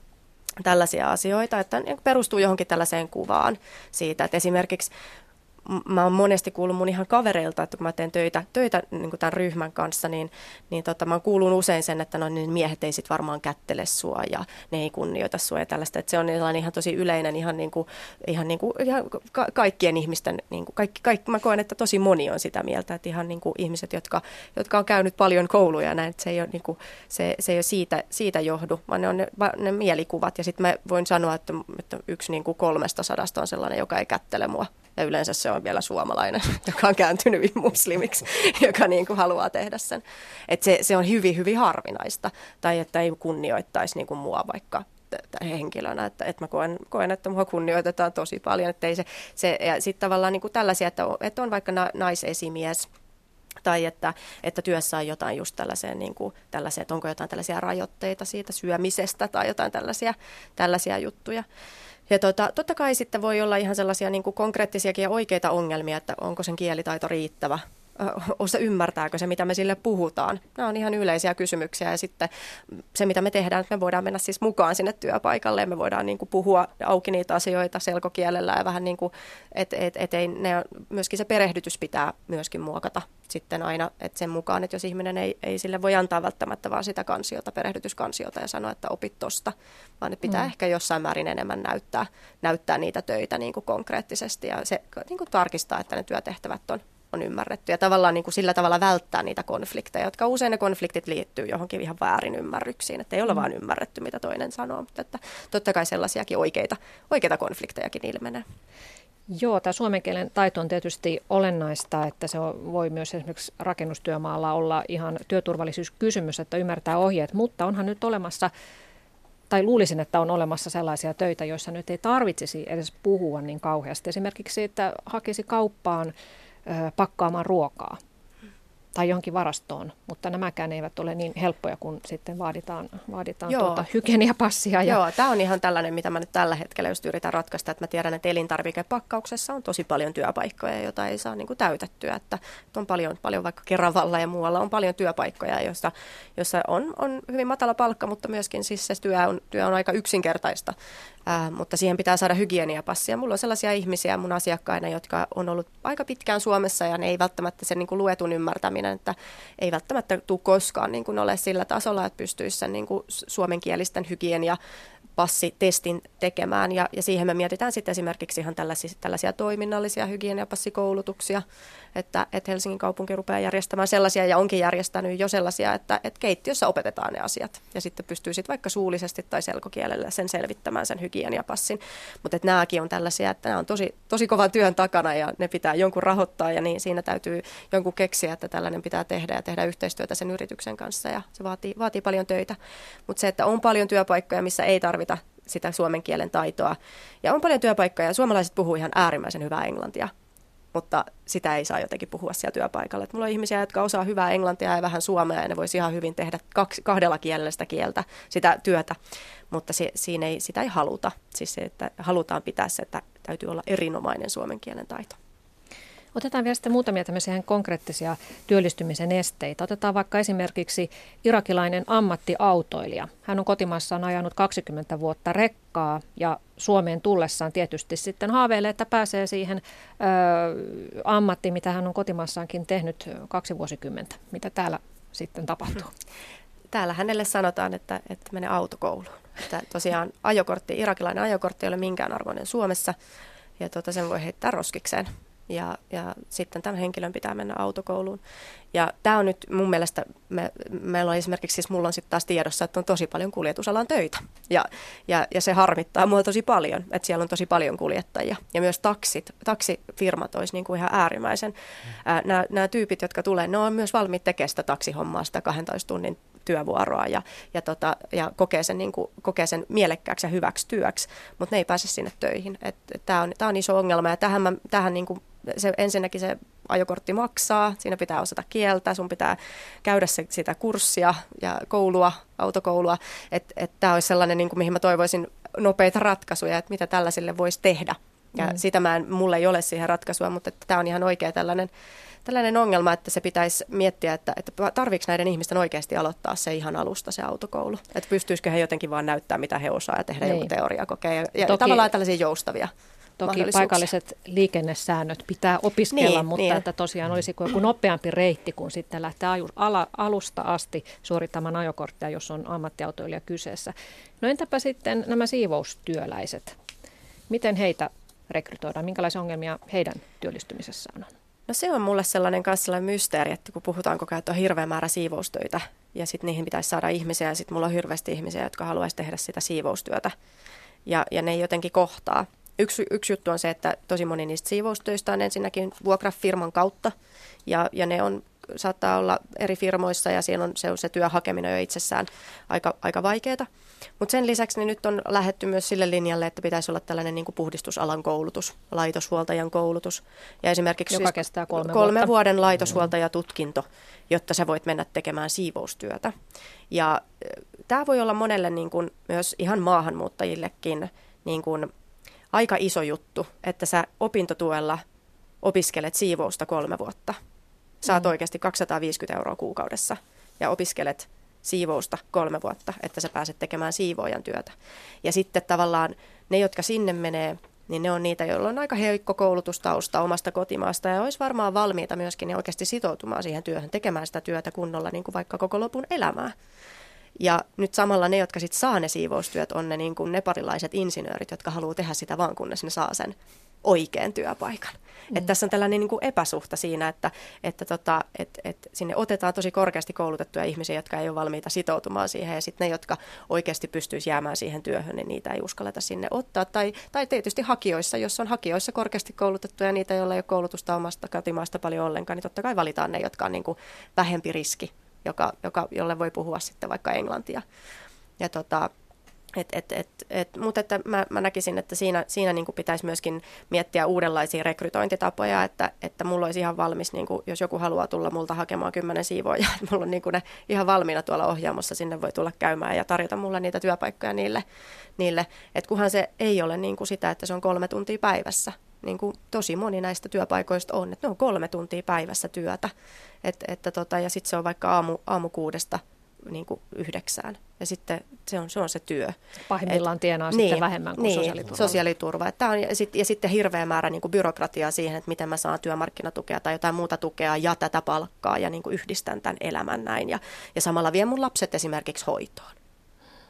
tällaisia asioita, että perustuu johonkin tällaiseen kuvaan siitä, että esimerkiksi mä oon monesti kuullut mun ihan kavereilta, että kun mä teen töitä, töitä niin tämän ryhmän kanssa, niin, niin tota, mä kuulun usein sen, että no, niin miehet ei sit varmaan kättele sua ja ne ei kunnioita sua ja tällaista. Että se on ihan tosi yleinen ihan, niin kuin, ihan, niin kuin, ihan ka- kaikkien ihmisten, niin kuin, kaikki, kaikki, mä koen, että tosi moni on sitä mieltä, että ihan niin kuin ihmiset, jotka, jotka on käynyt paljon kouluja näin, että se ei ole, niin kuin, se, se ei ole siitä, siitä johdu, vaan ne on ne, ne mielikuvat ja sitten mä voin sanoa, että, että yksi niin kuin kolmesta sadasta on sellainen, joka ei kättele mua ja yleensä se on vielä suomalainen, joka on kääntynyt muslimiksi, joka niin kuin haluaa tehdä sen. Et se, se on hyvin, hyvin harvinaista. Tai että ei kunnioittaisi niin kuin mua vaikka henkilönä, että, että mä koen, koen, että mua kunnioitetaan tosi paljon. Että ei se, se, ja sitten tavallaan niin kuin tällaisia, että on, että on vaikka na, naisesimies, tai että, että työssä on jotain just tällaiseen, niin kuin, tällaiseen, että onko jotain tällaisia rajoitteita siitä syömisestä tai jotain tällaisia, tällaisia juttuja. Ja tota, totta kai sitten voi olla ihan sellaisia niin kuin konkreettisiakin ja oikeita ongelmia, että onko sen kielitaito riittävä osa ymmärtääkö se, mitä me sille puhutaan. Nämä on ihan yleisiä kysymyksiä ja sitten se, mitä me tehdään, että me voidaan mennä siis mukaan sinne työpaikalle ja me voidaan niin kuin puhua auki niitä asioita selkokielellä ja vähän niin kuin, että et, et ei, ne, myöskin se perehdytys pitää myöskin muokata sitten aina, että sen mukaan, että jos ihminen ei, ei sille voi antaa välttämättä vaan sitä kansiota, perehdytyskansiota ja sanoa, että opit tosta, vaan että pitää mm. ehkä jossain määrin enemmän näyttää, näyttää niitä töitä niin kuin konkreettisesti ja se niin kuin tarkistaa, että ne työtehtävät on on ymmärretty ja tavallaan niin kuin sillä tavalla välttää niitä konflikteja, jotka usein ne konfliktit liittyy johonkin ihan väärin ymmärryksiin, että ei ole mm. vaan ymmärretty, mitä toinen sanoo, mutta että totta kai sellaisiakin oikeita, oikeita konfliktejakin ilmenee. Joo, tämä suomen kielen taito on tietysti olennaista, että se voi myös esimerkiksi rakennustyömaalla olla ihan työturvallisuuskysymys, että ymmärtää ohjeet, mutta onhan nyt olemassa tai luulisin, että on olemassa sellaisia töitä, joissa nyt ei tarvitsisi edes puhua niin kauheasti. Esimerkiksi, että hakisi kauppaan pakkaamaan ruokaa tai johonkin varastoon, mutta nämäkään eivät ole niin helppoja, kun sitten vaaditaan, vaaditaan tuota hygieniapassia. Ja... Joo, tämä on ihan tällainen, mitä mä nyt tällä hetkellä just yritän ratkaista, että mä tiedän, että elintarvikepakkauksessa on tosi paljon työpaikkoja, joita ei saa niin kuin täytettyä, että, että on paljon, paljon vaikka Keravalla ja muualla on paljon työpaikkoja, joissa, jossa on, on hyvin matala palkka, mutta myöskin siis se työ on, työ on aika yksinkertaista, Äh, mutta siihen pitää saada hygieniapassia. Mulla on sellaisia ihmisiä mun asiakkaina, jotka on ollut aika pitkään Suomessa ja ne ei välttämättä sen niin kuin luetun ymmärtäminen, että ei välttämättä tule koskaan niin kuin ole sillä tasolla, että pystyisi sen niin kuin suomenkielisten hygienia passitestin tekemään. Ja, ja siihen me mietitään sitten esimerkiksi ihan tällaisia, tällaisia toiminnallisia hygieniapassikoulutuksia, että, että Helsingin kaupunki rupeaa järjestämään sellaisia ja onkin järjestänyt jo sellaisia, että, että keittiössä opetetaan ne asiat. Ja sitten pystyy sitten vaikka suullisesti tai selkokielellä sen selvittämään sen hygieniapassin, mutta että nämäkin on tällaisia, että nämä on tosi, tosi kovan työn takana ja ne pitää jonkun rahoittaa. Ja niin siinä täytyy jonkun keksiä, että tällainen pitää tehdä ja tehdä yhteistyötä sen yrityksen kanssa. Ja se vaatii, vaatii paljon töitä, mutta se, että on paljon työpaikkoja, missä ei tarvita sitä suomen kielen taitoa. Ja on paljon työpaikkoja ja suomalaiset puhuu ihan äärimmäisen hyvää englantia, mutta sitä ei saa jotenkin puhua siellä työpaikalla. Et mulla on ihmisiä, jotka osaa hyvää englantia ja vähän suomea ja ne voisi ihan hyvin tehdä kaksi, kahdella kielellä sitä kieltä, sitä työtä, mutta se, siinä ei, sitä ei haluta. Siis se, että halutaan pitää se, että täytyy olla erinomainen suomen kielen taito. Otetaan vielä sitten muutamia tämmöisiä konkreettisia työllistymisen esteitä. Otetaan vaikka esimerkiksi irakilainen ammattiautoilija. Hän on kotimaassaan ajanut 20 vuotta rekkaa ja Suomeen tullessaan tietysti sitten haaveilee, että pääsee siihen ö, ammattiin, mitä hän on kotimaassaankin tehnyt kaksi vuosikymmentä. Mitä täällä sitten tapahtuu? Täällä hänelle sanotaan, että, että mene autokouluun. Että tosiaan ajokortti, irakilainen ajokortti ei ole minkään arvoinen Suomessa ja tuota, sen voi heittää roskikseen ja, ja sitten tämän henkilön pitää mennä autokouluun. Ja tämä on nyt mun mielestä, me, meillä on esimerkiksi, siis mulla on sitten taas tiedossa, että on tosi paljon kuljetusalan töitä. Ja, ja, ja se harmittaa mua tosi paljon, että siellä on tosi paljon kuljettajia. Ja myös taksit, taksifirmat olisi niin kuin ihan äärimmäisen. Nämä, nämä tyypit, jotka tulee, ne on myös valmiit tekemään sitä taksihommaa, sitä 12 tunnin työvuoroa ja, ja, tota, ja kokee, sen, niin kuin, kokee sen mielekkääksi ja hyväksi työksi, mutta ne ei pääse sinne töihin. Tämä on, on iso ongelma ja tähän, mä, tähän niin kuin, se, ensinnäkin se ajokortti maksaa, siinä pitää osata kieltä, sun pitää käydä se, sitä kurssia ja koulua, autokoulua, että et tämä olisi sellainen, niin kuin, mihin mä toivoisin nopeita ratkaisuja, että mitä tällaisille voisi tehdä. Ja mm. sitä mä en, mulla ei ole siihen ratkaisua, mutta tämä on ihan oikea tällainen tällainen ongelma, että se pitäisi miettiä, että, että tarviiko näiden ihmisten oikeasti aloittaa se ihan alusta se autokoulu. Että pystyisikö he jotenkin vaan näyttää, mitä he osaa ja tehdä niin. joku teoriakokeen. Ja, ja Toki, tavallaan tällaisia joustavia Toki paikalliset liikennesäännöt pitää opiskella, niin, mutta niin. että tosiaan olisiko joku nopeampi reitti, kun sitten lähtee alusta asti suorittamaan ajokorttia, jos on ammattiautoilija kyseessä. No entäpä sitten nämä siivoustyöläiset? Miten heitä rekrytoidaan? Minkälaisia ongelmia heidän työllistymisessään on? No se on mulle sellainen kanssa sellainen mysteeri, että kun puhutaan koko ajan, että on hirveä määrä siivoustöitä ja sitten niihin pitäisi saada ihmisiä ja sitten mulla on hirveästi ihmisiä, jotka haluaisi tehdä sitä siivoustyötä ja, ja ne ei jotenkin kohtaa. Yksi, yksi juttu on se, että tosi moni niistä siivoustöistä on ensinnäkin vuokrafirman kautta ja, ja ne on saattaa olla eri firmoissa ja siellä on se, se työhakeminen jo itsessään aika, aika vaikeaa. Mutta sen lisäksi niin nyt on lähetty myös sille linjalle, että pitäisi olla tällainen niin kuin puhdistusalan koulutus, laitoshuoltajan koulutus. Ja esimerkiksi Joka siis kestää kolme, kolme vuoden laitoshuoltajatutkinto, jotta sä voit mennä tekemään siivoustyötä. Ja tämä voi olla monelle niin kuin, myös ihan maahanmuuttajillekin niin kuin, aika iso juttu, että sä opintotuella opiskelet siivousta kolme vuotta. Saat mm. oikeasti 250 euroa kuukaudessa ja opiskelet siivousta kolme vuotta, että sä pääset tekemään siivoojan työtä. Ja sitten tavallaan ne, jotka sinne menee, niin ne on niitä, joilla on aika heikko koulutustausta omasta kotimaasta ja olisi varmaan valmiita myöskin ne oikeasti sitoutumaan siihen työhön, tekemään sitä työtä kunnolla niin kuin vaikka koko lopun elämää. Ja nyt samalla ne, jotka sitten saa ne siivoustyöt, on ne, niin kuin ne parilaiset insinöörit, jotka haluaa tehdä sitä vaan, kunnes ne saa sen oikean työpaikan. Mm. Että tässä on tällainen niin kuin epäsuhta siinä, että, että tota, et, et sinne otetaan tosi korkeasti koulutettuja ihmisiä, jotka ei ole valmiita sitoutumaan siihen, ja sitten ne, jotka oikeasti pystyisi jäämään siihen työhön, niin niitä ei uskalleta sinne ottaa. Tai, tai tietysti hakijoissa, jos on hakijoissa korkeasti koulutettuja, niitä, joilla ei ole koulutusta omasta kotimaasta paljon ollenkaan, niin totta kai valitaan ne, jotka on niin kuin vähempi riski, joka, joka, jolle voi puhua sitten vaikka englantia. Ja tota, et, et, et, et, mutta että mä, mä näkisin, että siinä, siinä niin pitäisi myöskin miettiä uudenlaisia rekrytointitapoja, että, että mulla olisi ihan valmis, niin kuin, jos joku haluaa tulla multa hakemaan kymmenen siivoja, mulla on niin ne ihan valmiina tuolla ohjaamossa, sinne voi tulla käymään ja tarjota mulle niitä työpaikkoja niille, niille. että kunhan se ei ole niin kuin sitä, että se on kolme tuntia päivässä, niin kuin tosi moni näistä työpaikoista on, että ne on kolme tuntia päivässä työtä, et, että tota, ja sitten se on vaikka aamu, aamu kuudesta niin kuin yhdeksään. Ja sitten se on se, on se työ. Pahimmillaan Et, tienaa niin, sitten vähemmän kuin niin, sosiaaliturva. sosiaaliturva. Että on, ja, sit, ja sitten hirveä määrä niin kuin byrokratiaa siihen, että miten mä saan työmarkkinatukea tai jotain muuta tukea ja tätä palkkaa ja niin kuin yhdistän tämän elämän näin. Ja, ja samalla vie mun lapset esimerkiksi hoitoon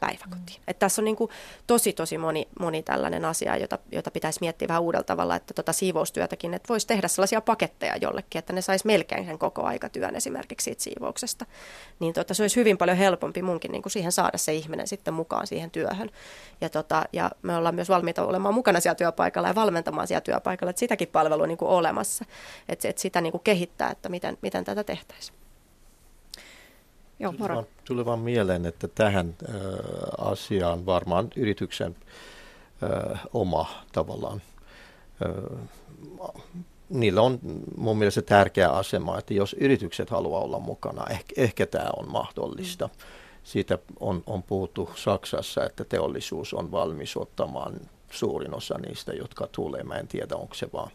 päiväkotiin. Että tässä on niin kuin tosi tosi moni, moni tällainen asia, jota, jota pitäisi miettiä vähän uudella tavalla, että tota siivoustyötäkin, että voisi tehdä sellaisia paketteja jollekin, että ne saisi melkein sen koko aikatyön esimerkiksi siitä siivouksesta. Niin tota, se olisi hyvin paljon helpompi munkin niin kuin siihen saada se ihminen sitten mukaan siihen työhön. Ja, tota, ja me ollaan myös valmiita olemaan mukana siellä työpaikalla ja valmentamaan siellä työpaikalla, että sitäkin palvelua niin kuin olemassa, että, että sitä niin kuin kehittää, että miten, miten tätä tehtäisiin. Joo, tuli, vaan, tuli vaan mieleen, että tähän äh, asiaan varmaan yrityksen äh, oma tavallaan, äh, niillä on mun mielestä tärkeä asema, että jos yritykset haluaa olla mukana, ehkä, ehkä tämä on mahdollista. Mm. Siitä on, on puhuttu Saksassa, että teollisuus on valmis ottamaan suurin osa niistä, jotka tulee. Mä en tiedä, onko se vaan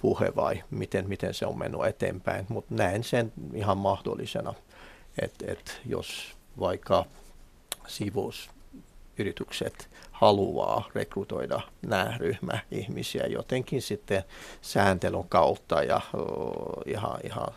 puhe vai miten, miten se on mennyt eteenpäin, mutta näen sen ihan mahdollisena että et jos vaikka sivuusyritykset haluaa rekrytoida nämä ryhmä ihmisiä jotenkin sitten sääntelyn kautta ja uh, ihan, ihan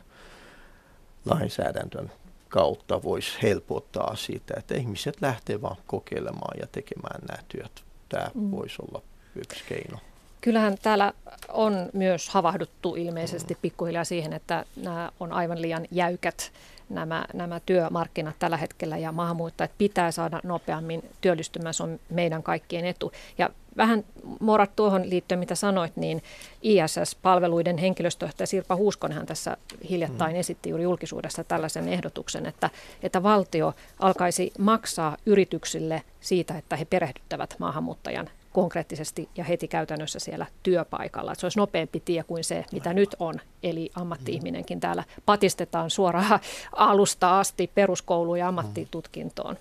lainsäädäntön kautta voisi helpottaa sitä, että ihmiset lähtee vaan kokeilemaan ja tekemään nämä työt. Tämä mm. voisi olla yksi keino. Kyllähän täällä on myös havahduttu ilmeisesti pikkuhiljaa siihen, että nämä on aivan liian jäykät nämä, nämä työmarkkinat tällä hetkellä ja maahanmuuttajat pitää saada nopeammin työllistymään, se on meidän kaikkien etu. Ja vähän Morat tuohon liittyen, mitä sanoit, niin ISS-palveluiden henkilöstöjohtaja Sirpa Huuskonenhan tässä hiljattain mm. esitti juuri julkisuudessa tällaisen ehdotuksen, että, että valtio alkaisi maksaa yrityksille siitä, että he perehdyttävät maahanmuuttajan konkreettisesti ja heti käytännössä siellä työpaikalla. Että se olisi nopeampi tie kuin se, mitä nyt on. Eli ammatti-ihminenkin täällä patistetaan suoraan alusta asti peruskouluun ja ammattitutkintoon.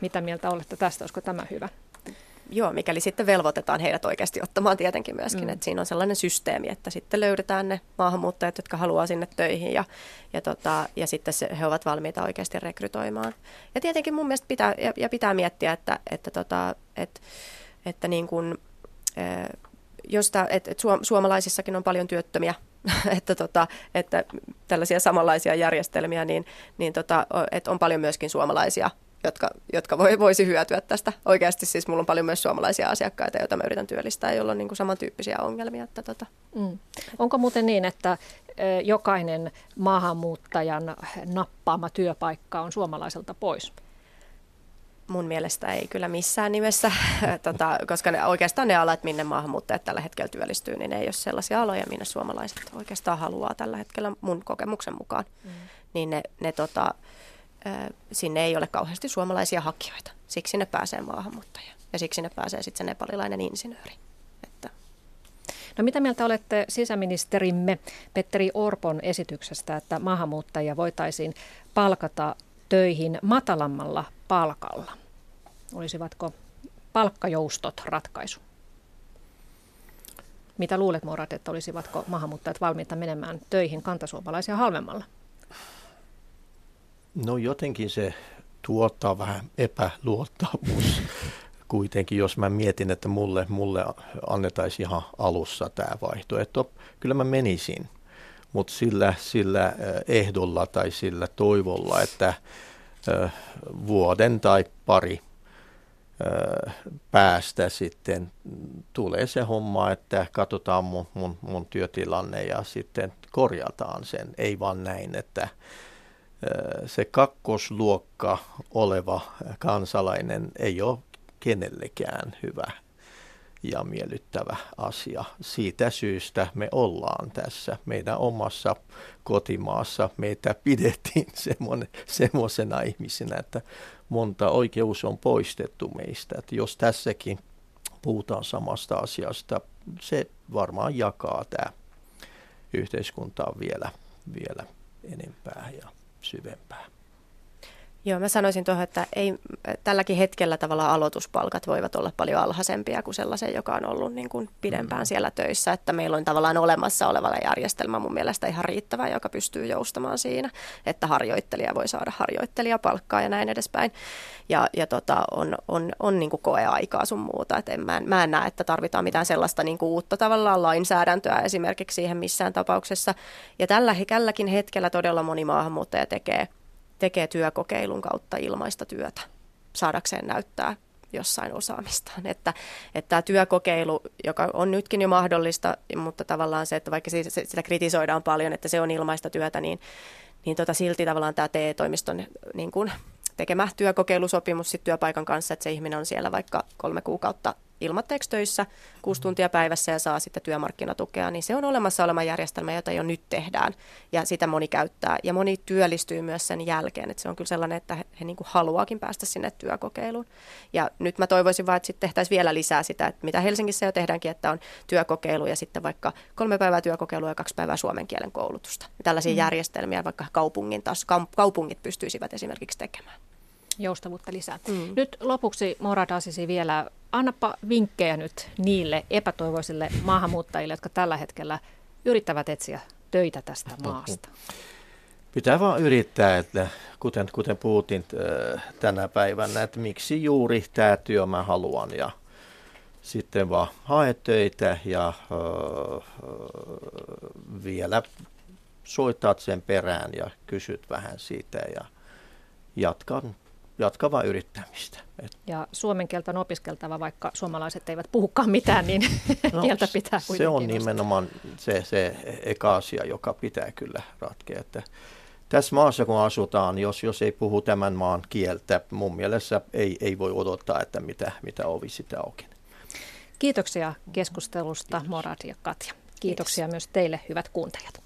Mitä mieltä olette tästä? Olisiko tämä hyvä? Joo, mikäli sitten velvoitetaan heidät oikeasti ottamaan tietenkin myöskin, mm. että siinä on sellainen systeemi, että sitten löydetään ne maahanmuuttajat, jotka haluaa sinne töihin ja, ja, tota, ja sitten se, he ovat valmiita oikeasti rekrytoimaan. Ja tietenkin mun mielestä pitää, ja, ja pitää miettiä, että, että, tota, että että niin kuin, josta, että, että suomalaisissakin on paljon työttömiä, että, tota, että tällaisia samanlaisia järjestelmiä, niin, niin tota, että on paljon myöskin suomalaisia, jotka, jotka voi, voisi hyötyä tästä. Oikeasti siis mulla on paljon myös suomalaisia asiakkaita, joita mä yritän työllistää, joilla on niin kuin samantyyppisiä ongelmia. Että tota. mm. Onko muuten niin, että jokainen maahanmuuttajan nappaama työpaikka on suomalaiselta pois? Mun mielestä ei kyllä missään nimessä, tota, koska ne, oikeastaan ne alat, minne maahanmuuttajat tällä hetkellä työllistyy, niin ne ei ole sellaisia aloja, minne suomalaiset oikeastaan haluaa tällä hetkellä mun kokemuksen mukaan. Mm. Niin ne, ne tota, sinne ei ole kauheasti suomalaisia hakijoita. Siksi ne pääsee maahanmuuttajaan ja siksi ne pääsee sitten se nepalilainen insinööri. Että. No mitä mieltä olette sisäministerimme Petteri Orpon esityksestä, että maahanmuuttajia voitaisiin palkata töihin matalammalla palkalla? Olisivatko palkkajoustot ratkaisu? Mitä luulet, Morat, että olisivatko maahanmuuttajat valmiita menemään töihin kantasuomalaisia halvemmalla? No jotenkin se tuottaa vähän epäluottamus kuitenkin, jos mä mietin, että mulle, mulle annettaisiin ihan alussa tämä vaihtoehto. Kyllä mä menisin, mutta sillä, sillä ehdolla tai sillä toivolla, että vuoden tai pari päästä sitten tulee se homma, että katsotaan mun, mun, mun työtilanne ja sitten korjataan sen. Ei vaan näin, että se kakkosluokka oleva kansalainen ei ole kenellekään hyvä ja miellyttävä asia. Siitä syystä me ollaan tässä meidän omassa kotimaassa. Meitä pidettiin semmoisena ihmisinä, että monta oikeus on poistettu meistä. Että jos tässäkin puhutaan samasta asiasta, se varmaan jakaa tämä yhteiskuntaa vielä, vielä enempää ja syvempää. Joo, mä sanoisin tuohon, että ei, tälläkin hetkellä tavallaan aloituspalkat voivat olla paljon alhaisempia kuin sellaisen, joka on ollut niin kuin pidempään mm. siellä töissä. Että meillä on tavallaan olemassa olevalla järjestelmä mun mielestä ihan riittävä, joka pystyy joustamaan siinä, että harjoittelija voi saada harjoittelijapalkkaa ja näin edespäin. Ja, ja tota, on, on, on niin kuin koeaikaa sun muuta. Et en, mä, en, mä en näe, että tarvitaan mitään sellaista niin kuin uutta tavallaan lainsäädäntöä esimerkiksi siihen missään tapauksessa. Ja tällä, tälläkin hetkellä todella moni maahanmuuttaja tekee tekee työkokeilun kautta ilmaista työtä saadakseen näyttää jossain osaamistaan. Että, että tämä työkokeilu, joka on nytkin jo mahdollista, mutta tavallaan se, että vaikka sitä kritisoidaan paljon, että se on ilmaista työtä, niin, niin tota silti tavallaan tämä TE-toimiston niin kuin tekemä työkokeilusopimus sit työpaikan kanssa, että se ihminen on siellä vaikka kolme kuukautta ilmatteeksi töissä kuusi tuntia päivässä ja saa sitten työmarkkinatukea, niin se on olemassa oleva järjestelmä, jota jo nyt tehdään ja sitä moni käyttää ja moni työllistyy myös sen jälkeen, että se on kyllä sellainen, että he, he niin kuin haluaakin päästä sinne työkokeiluun. Ja nyt mä toivoisin vaan, että sitten tehtäisiin vielä lisää sitä, että mitä Helsingissä jo tehdäänkin, että on työkokeilu ja sitten vaikka kolme päivää työkokeilua ja kaksi päivää suomen kielen koulutusta. Tällaisia mm. järjestelmiä vaikka kaupungin taas, kaupungit pystyisivät esimerkiksi tekemään joustavuutta lisää. Mm. Nyt lopuksi Moradasisi vielä, annapa vinkkejä nyt niille epätoivoisille maahanmuuttajille, jotka tällä hetkellä yrittävät etsiä töitä tästä maasta. Pitää vaan yrittää, että kuten, kuten puhutin äh, tänä päivänä, että miksi juuri tämä työ mä haluan ja sitten vaan hae töitä ja uh, vielä soitat sen perään ja kysyt vähän siitä ja jatkan jatkava yrittämistä. Ja suomen kieltä on opiskeltava, vaikka suomalaiset eivät puhukaan mitään, niin no, kieltä pitää kuitenkin Se on nimenomaan se, se eka asia, joka pitää kyllä ratkea. Että tässä maassa kun asutaan, jos, jos ei puhu tämän maan kieltä, mun mielestä ei, ei voi odottaa, että mitä, mitä ovi sitä auki. Kiitoksia keskustelusta Morad ja Katja. Kiitoksia Kiitos. myös teille hyvät kuuntelijat.